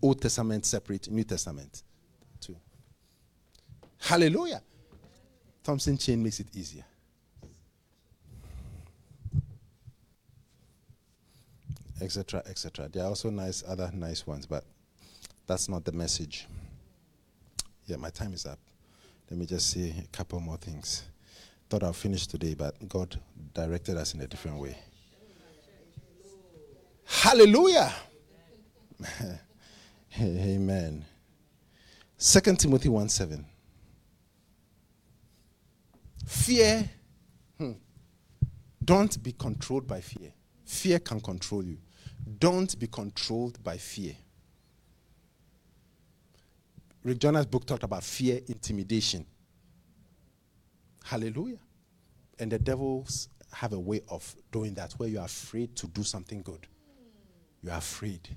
Old Testament separate, New Testament too. Hallelujah. Thompson chain makes it easier. Etc. Etc. There are also nice other nice ones, but that's not the message. Yeah, my time is up. Let me just say a couple more things. Thought I'll finish today, but God directed us in a different way. Hallelujah. (laughs) Amen. Second Timothy 1 7. Fear. Hmm. Don't be controlled by fear. Fear can control you. Don't be controlled by fear. Rick Joyner's book talked about fear intimidation. Hallelujah. And the devils have a way of doing that where you are afraid to do something good. You are afraid.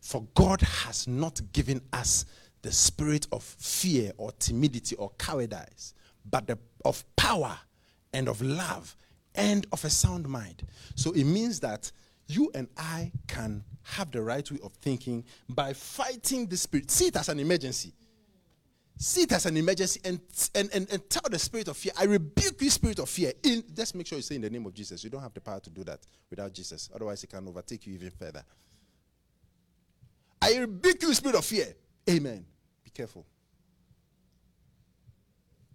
For God has not given us the spirit of fear or timidity or cowardice, but the, of power and of love and of a sound mind. So it means that you and I can have the right way of thinking by fighting the spirit. See it as an emergency see it as an emergency and, and, and, and tell the spirit of fear, I rebuke you, spirit of fear. In just make sure you say in the name of Jesus. You don't have the power to do that without Jesus. Otherwise, it can overtake you even further. I rebuke you, spirit of fear. Amen. Be careful.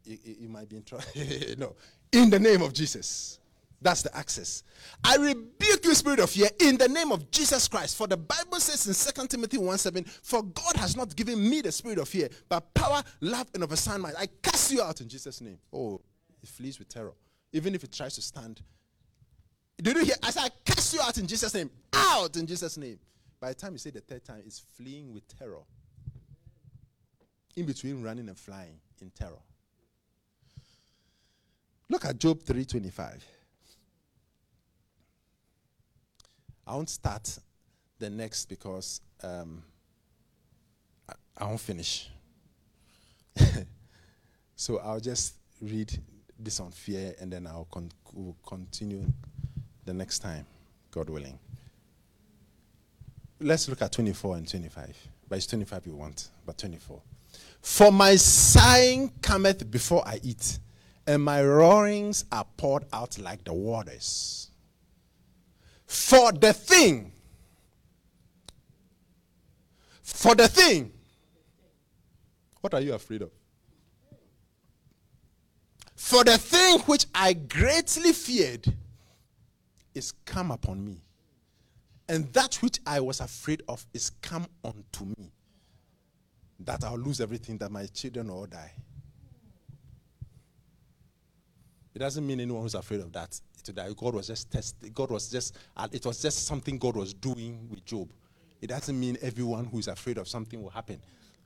You, you, you might be in trouble. (laughs) no. In the name of Jesus. That's the access. I rebuke you, spirit of fear, in the name of Jesus Christ. For the Bible says in 2 Timothy 1 7, For God has not given me the spirit of fear, but power, love, and of a sound mind. I cast you out in Jesus' name. Oh, it flees with terror. Even if it tries to stand. Did you hear? I said, I cast you out in Jesus' name. Out in Jesus' name. By the time you say the third time, it's fleeing with terror. In between running and flying in terror. Look at Job 325. I won't start the next because um, I, I won't finish. (laughs) so I'll just read this on fear and then I'll con- we'll continue the next time, God willing. Let's look at 24 and 25. But it's 25 you want, but 24. For my sighing cometh before I eat, and my roarings are poured out like the waters for the thing. For the thing. What are you afraid of? For the thing which I greatly feared is come upon me. And that which I was afraid of is come unto me. That I'll lose everything, that my children will die. It doesn't mean anyone who's afraid of that that. God was just testing. God was just, it was just something God was doing with Job. It doesn't mean everyone who is afraid of something will happen.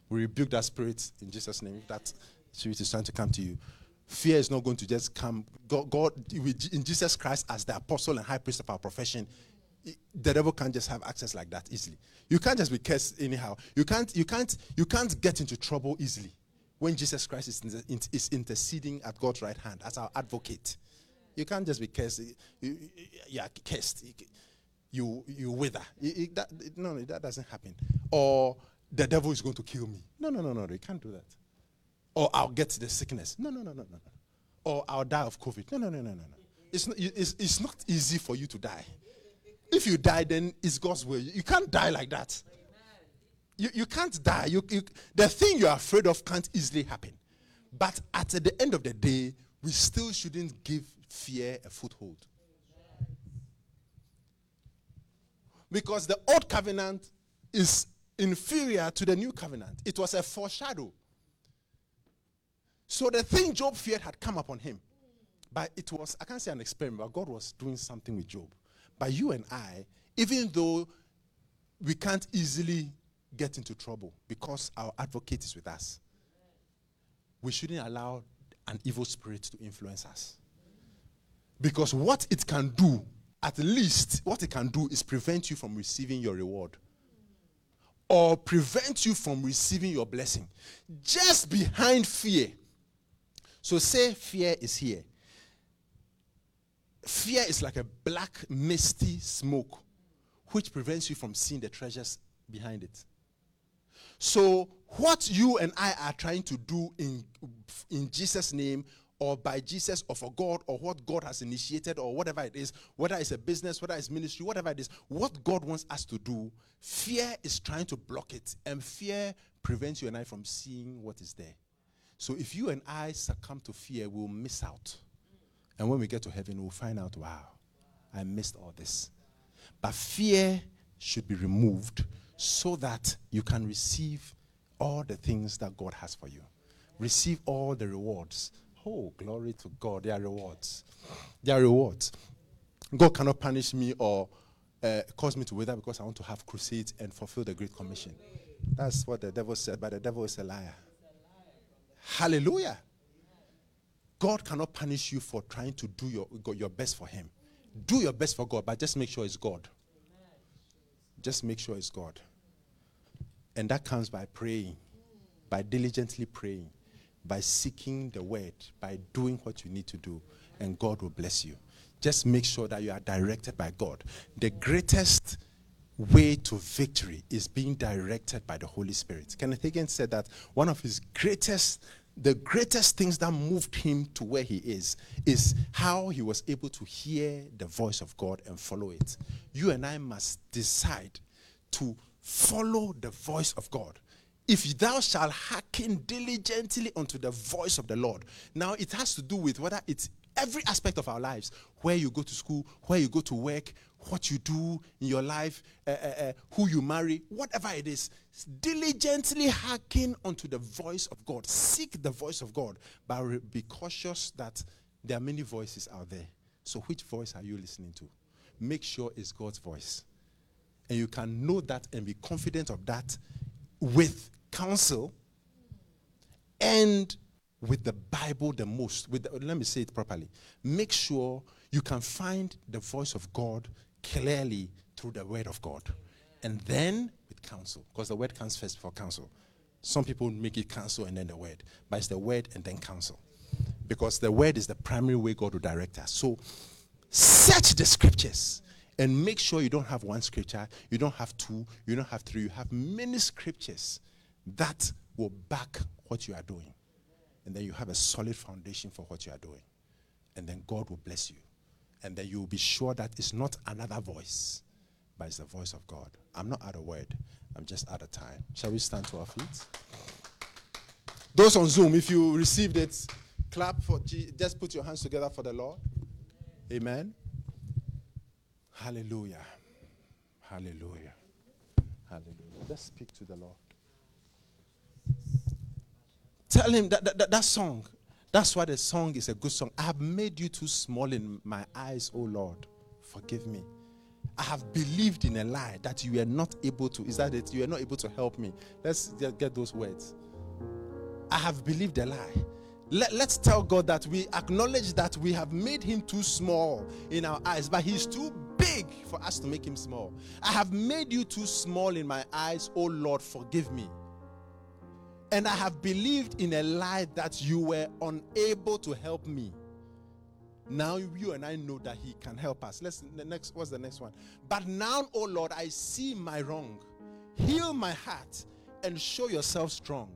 We rebuke that spirit in Jesus' name. That spirit is trying to come to you, fear is not going to just come. God, God in Jesus Christ as the apostle and high priest of our profession, the devil can't just have access like that easily. You can't just be cursed anyhow. You can't, you can't, you can't get into trouble easily when Jesus Christ is, is interceding at God's right hand as our advocate. You can't just be cursed. You, you, are cursed. You, you wither. that, no, that doesn't happen. Or the devil is going to kill me. No, no, no, no. You can't do that. Or I'll get the sickness. No, no, no, no, no. Or I'll die of COVID. No, no, no, no, no, no. It's it's, it's not easy for you to die. If you die, then it's God's will. You can't die like that. You, you can't die. You, you, the thing you're afraid of can't easily happen. But at the end of the day, we still shouldn't give fear a foothold. Because the old covenant is inferior to the new covenant. It was a foreshadow. So the thing Job feared had come upon him. But it was, I can't say an experiment, but God was doing something with Job. But you and I, even though we can't easily get into trouble because our advocate is with us, we shouldn't allow an evil spirit to influence us. Because what it can do, at least, what it can do is prevent you from receiving your reward or prevent you from receiving your blessing. Just behind fear. So, say fear is here. Fear is like a black, misty smoke which prevents you from seeing the treasures behind it. So, what you and I are trying to do in, in Jesus' name or by Jesus or for God or what God has initiated or whatever it is, whether it's a business, whether it's ministry, whatever it is, what God wants us to do, fear is trying to block it. And fear prevents you and I from seeing what is there. So if you and I succumb to fear, we'll miss out. And when we get to heaven, we'll find out, wow, I missed all this. But fear should be removed so that you can receive all the things that God has for you. Receive all the rewards. Oh, glory to God. There are rewards. There are rewards. God cannot punish me or uh, cause me to wither because I want to have crusades and fulfill the Great Commission. That's what the devil said, but the devil is a liar. Hallelujah. God cannot punish you for trying to do your, your best for Him. Do your best for God, but just make sure it's God. Just make sure it's God. And that comes by praying, by diligently praying, by seeking the word, by doing what you need to do, and God will bless you. Just make sure that you are directed by God. The greatest way to victory is being directed by the Holy Spirit. Kenneth Hagin said that one of his greatest the greatest things that moved him to where he is is how he was able to hear the voice of God and follow it. You and I must decide to follow the voice of God. If thou shalt hearken diligently unto the voice of the Lord. Now it has to do with whether it's every aspect of our lives where you go to school, where you go to work, what you do in your life, uh, uh, uh, who you marry, whatever it is, diligently hearken unto the voice of God. Seek the voice of God, but be cautious that there are many voices out there. So, which voice are you listening to? Make sure it's God's voice. And you can know that and be confident of that with counsel and with the Bible the most. With the, let me say it properly. Make sure you can find the voice of God clearly through the word of God. And then with counsel, because the word comes first before counsel. Some people make it counsel and then the word, but it's the word and then counsel. Because the word is the primary way God will direct us. So search the scriptures and make sure you don't have one scripture, you don't have two, you don't have three, you have many scriptures that will back what you are doing. And then you have a solid foundation for what you are doing. And then God will bless you and then you'll be sure that it's not another voice, but it's the voice of God. I'm not out of word, I'm just out of time. Shall we stand to our feet? Those on Zoom, if you received it, clap for G- just put your hands together for the Lord. Amen. Hallelujah. Hallelujah. Hallelujah. Let's speak to the Lord. Tell him that, that, that, song, that's why the song is a good song. I have made you too small in my eyes, oh Lord. Forgive me. I have believed in a lie that you are not able to. Is that it? You are not able to help me. Let's get those words. I have believed a lie. Let, us tell God that we acknowledge that we have made him too small in our eyes, but he's too big for us to make him small. I have made you too small in my eyes, oh Lord, forgive me. And I have believed in a lie that you were unable to help me. Now you and I know that He can help us. Let's the next. What's the next one? But now, oh Lord, I see my wrong. Heal my heart and show yourself strong.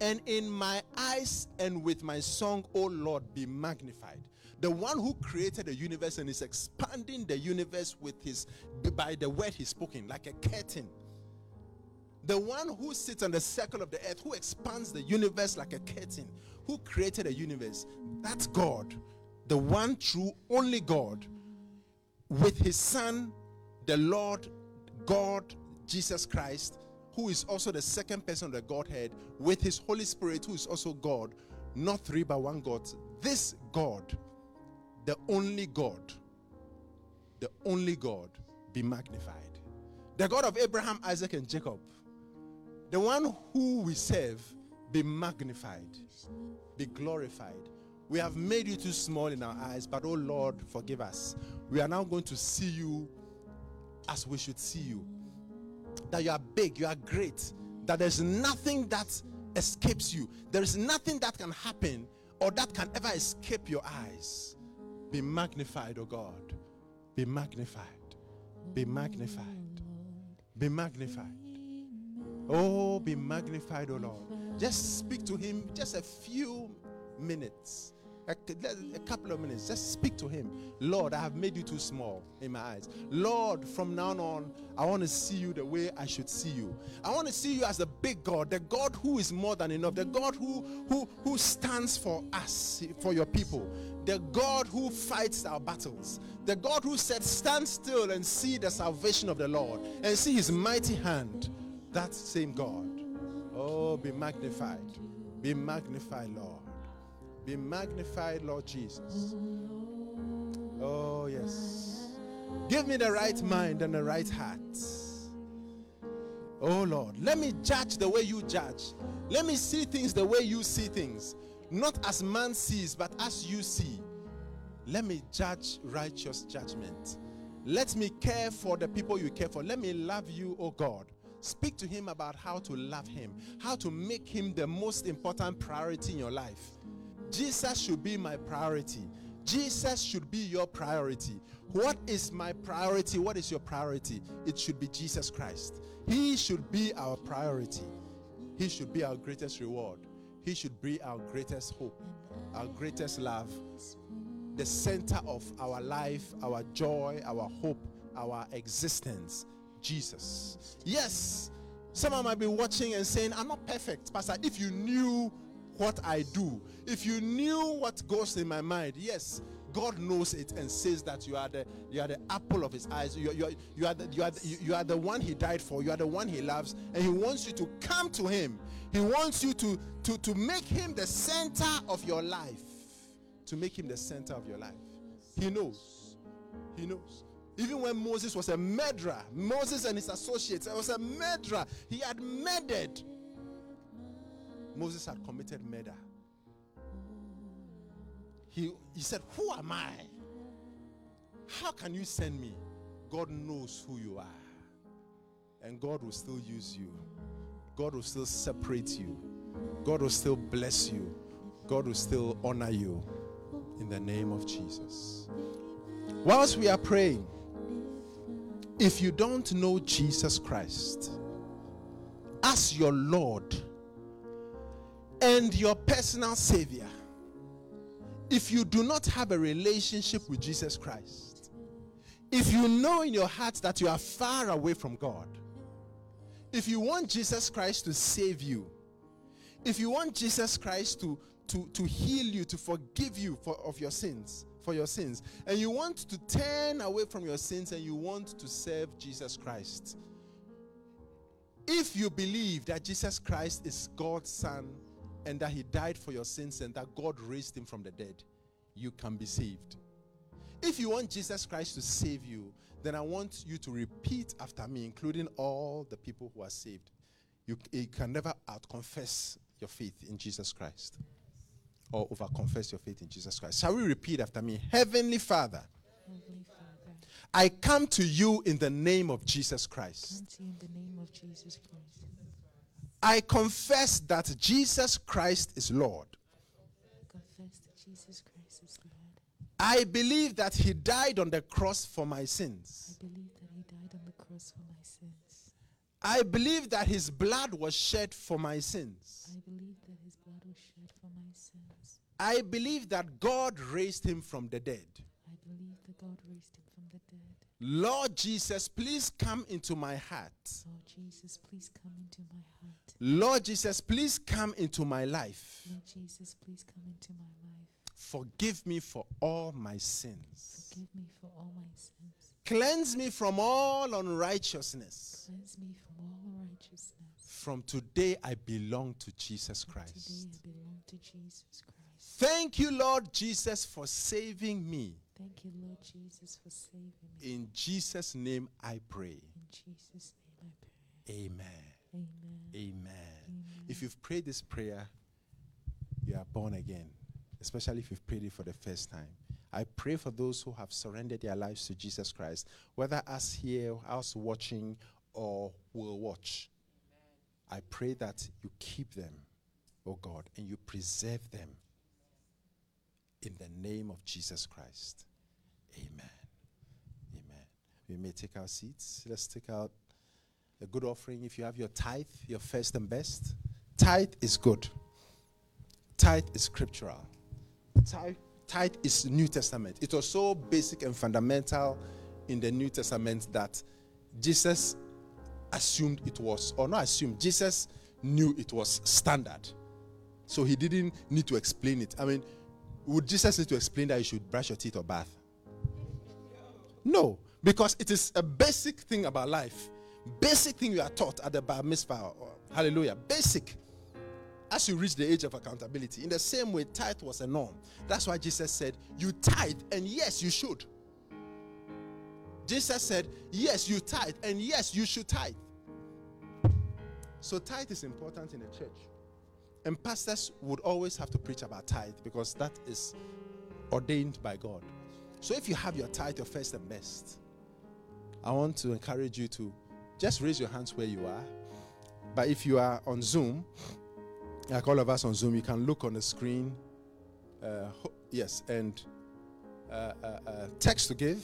And in my eyes and with my song, oh Lord, be magnified. The one who created the universe and is expanding the universe with his by the word he's spoken, like a curtain. The one who sits on the circle of the earth, who expands the universe like a curtain, who created the universe, that's God, the one true, only God, with his Son, the Lord God, Jesus Christ, who is also the second person of the Godhead, with his Holy Spirit, who is also God, not three but one God. This God, the only God, the only God, be magnified. The God of Abraham, Isaac, and Jacob, the one who we serve, be magnified, be glorified. We have made you too small in our eyes, but oh Lord, forgive us. We are now going to see you as we should see you. That you are big, you are great, that there's nothing that escapes you, there is nothing that can happen or that can ever escape your eyes. Be magnified, oh God. Be magnified. Be magnified. Be magnified. Oh, be magnified, oh Lord. Just speak to him just a few minutes. A, a, couple of minutes. Just speak to him. Lord, I have made you too small in my eyes. Lord, from now on, I want to see you the way I should see you. I want to see you as a big God, the God who is more than enough, the God who who who stands for us, for your people, the God who fights our battles, the God who said, Stand still and see the salvation of the Lord and see his mighty hand. That same God. Oh, be magnified. Be magnified, Lord. Be magnified, Lord Jesus. Oh, yes. Give me the right mind and the right heart. Oh, Lord. Let me judge the way you judge. Let me see things the way you see things. Not as man sees, but as you see. Let me judge righteous judgment. Let me care for the people you care for. Let me love you, oh God. Speak to him about how to love him, how to make him the most important priority in your life. Jesus should be my priority. Jesus should be your priority. What is my priority? What is your priority? It should be Jesus Christ. He should be our priority. He should be our greatest reward. He should be our greatest hope, our greatest love, the center of our life, our joy, our hope, our existence. Jesus. Yes, someone might be watching and saying, I'm not perfect, Pastor. If you knew what I do, if you knew what goes in my mind, yes, God knows it and says that you are the you are the apple of his eyes. You, you, you, are the, you, are the, you are the one he died for. You are the one he loves, and he wants you to come to him. He wants you to, to, to make him the center of your life. To make him the center of your life. He knows. He knows. Even when Moses was a murderer, Moses and his associates, was a murderer. He had murdered Moses had committed murder. He, he said, Who am I? How can you send me? God knows who you are. And God will still use you. God will still separate you. God will still bless you. God will still honor you. In the name of Jesus. Whilst we are praying, if you don't know Jesus Christ as your Lord and your personal Savior, if you do not have a relationship with Jesus Christ, if you know in your heart that you are far away from God, if you want Jesus Christ to save you, if you want Jesus Christ to, to, to heal you, to forgive you for, of your sins, for your sins, and you want to turn away from your sins and you want to serve Jesus Christ, if you believe that Jesus Christ is God's Son and that he died for your sins and that God raised him from the dead, you can be saved. If you want Jesus Christ to save you, then I want you to repeat after me, including all the people who are saved. You, you can never out confess your faith in Jesus Christ or over confess your faith in Jesus Christ. Shall we repeat after me? Heavenly Father, Heavenly Father I come to you in the name of Jesus Christ. Come to you in the name of Jesus Christ. I confess that Jesus Christ is Lord. Confess that Jesus Christ is Lord. I believe that He died on the cross for my sins. I believe that He died on the cross for my sins. I believe that His blood was shed for my sins. I believe that His blood was shed for my sins. I believe that God raised Him from the dead. I believe that God raised him from the dead. Lord Jesus, please come into my heart. Lord Jesus, please come into my heart. Lord Jesus, please come into my life. Lord Jesus, please come into my life. Forgive me for all my sins. Forgive me for all my sins. Cleanse me from all unrighteousness. Cleanse me from all unrighteousness. From today, I belong to Jesus Christ. Today I belong to Jesus Christ. Thank you, Lord Jesus, for saving me. Thank you, Lord Jesus, for saving me. In Jesus' name I pray. In Jesus' name I pray. Amen. Amen. Amen. Amen. If you've prayed this prayer, you are born again, especially if you've prayed it for the first time. I pray for those who have surrendered their lives to Jesus Christ, whether us here, us watching, or will watch. I pray that you keep them, oh God, and you preserve them in the name of Jesus Christ. Amen. Amen. We may take our seats. Let's take out a good offering. If you have your tithe, your first and best, tithe is good. Tithe is scriptural. Tithe, is New Testament. It was so basic and fundamental in the New Testament that Jesus assumed it was, or not assumed, Jesus knew it was standard. So he didn't need to explain it. I mean, would Jesus need to explain that you should brush your teeth or bath? No, because it is a basic thing about life. Basic thing you are taught at the bar mitzvah. Hallelujah. Basic. As you reach the age of accountability. In the same way, tithe was a norm. That's why Jesus said, You tithe, and yes, you should. Jesus said, Yes, you tithe, and yes, you should tithe. So, tithe is important in the church. And pastors would always have to preach about tithe because that is ordained by God. So, if you have your tithe, your first and best, I want to encourage you to just raise your hands where you are. But if you are on Zoom, like all of us on Zoom, you can look on the screen. Uh, ho- yes, and uh, uh, uh, text to give.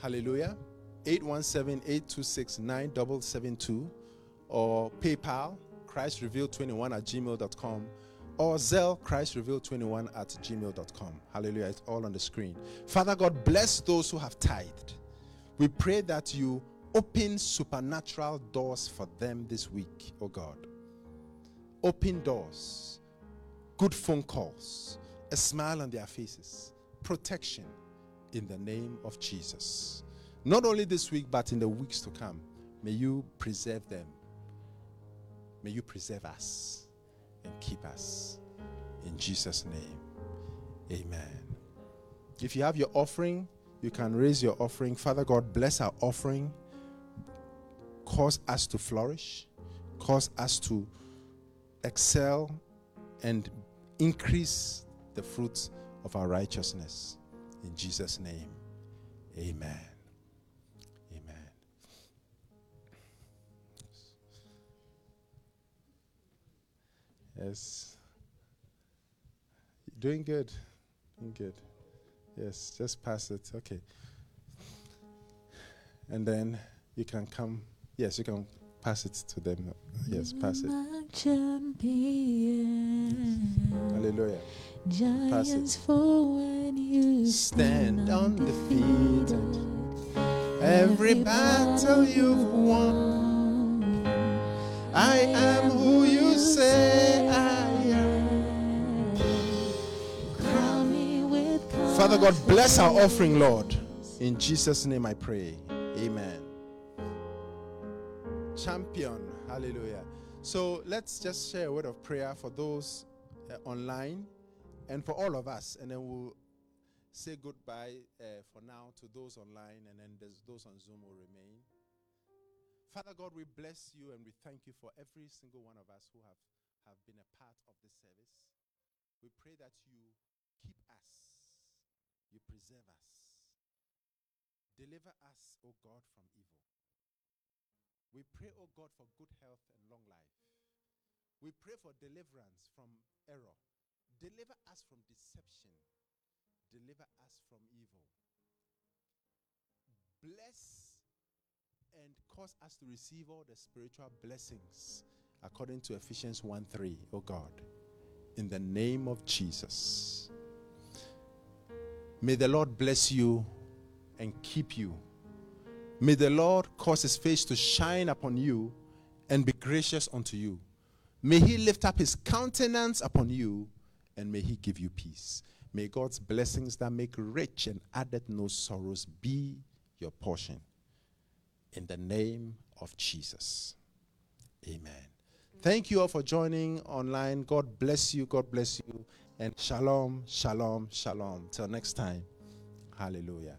Hallelujah. 817-826-9772 or PayPal, Christ Revealed 21 at gmail.com or Zelle Christ Revealed 21 at gmail.com. Hallelujah. It's all on the screen. Father God, bless those who have tithed. We pray that you open supernatural doors for them this week, oh God. Open doors, good phone calls, a smile on their faces, protection in the name of Jesus. Not only this week, but in the weeks to come, may you preserve them. May you preserve us and keep us. In Jesus' name, amen. If you have your offering, you can raise your offering. Father God, bless our offering. Cause us to flourish. Cause us to excel and increase the fruits of our righteousness. In Jesus' name, amen. Amen. Yes. Doing good. Doing good. Yes, just pass it. Okay. And then you can come. Yes, you can pass it to them. Yes, pass it. Mm-hmm. Champion. Hallelujah. Giants fall when you Stand undefeated. undefeated. Every battle you've won, I am who you say I am. Crown me with Father God, bless our offering, Lord. In Jesus' name I pray. Amen. Champion. Hallelujah. So let's just share a word of prayer for those uh, online and for all of us. And then we'll say goodbye uh, for now to those online, and then those on Zoom will remain. Father God, we bless you and we thank you for every single one of us who have, have been a part of this service. We pray that you keep us, you preserve us, deliver us, O God, from evil. We pray, O God, for good health and long life. We pray for deliverance from error. Deliver us from deception. Deliver us from evil. Bless and cause us to receive all the spiritual blessings according to Ephesians 1 3, O God. In the name of Jesus. May the Lord bless you and keep you. May the Lord cause his face to shine upon you and be gracious unto you. May he lift up his countenance upon you and may he give you peace. May God's blessings that make rich and addeth no sorrows be your portion. In the name of Jesus. Amen. Thank you all for joining online. God bless you. God bless you. And shalom, shalom, shalom. Till next time. Hallelujah.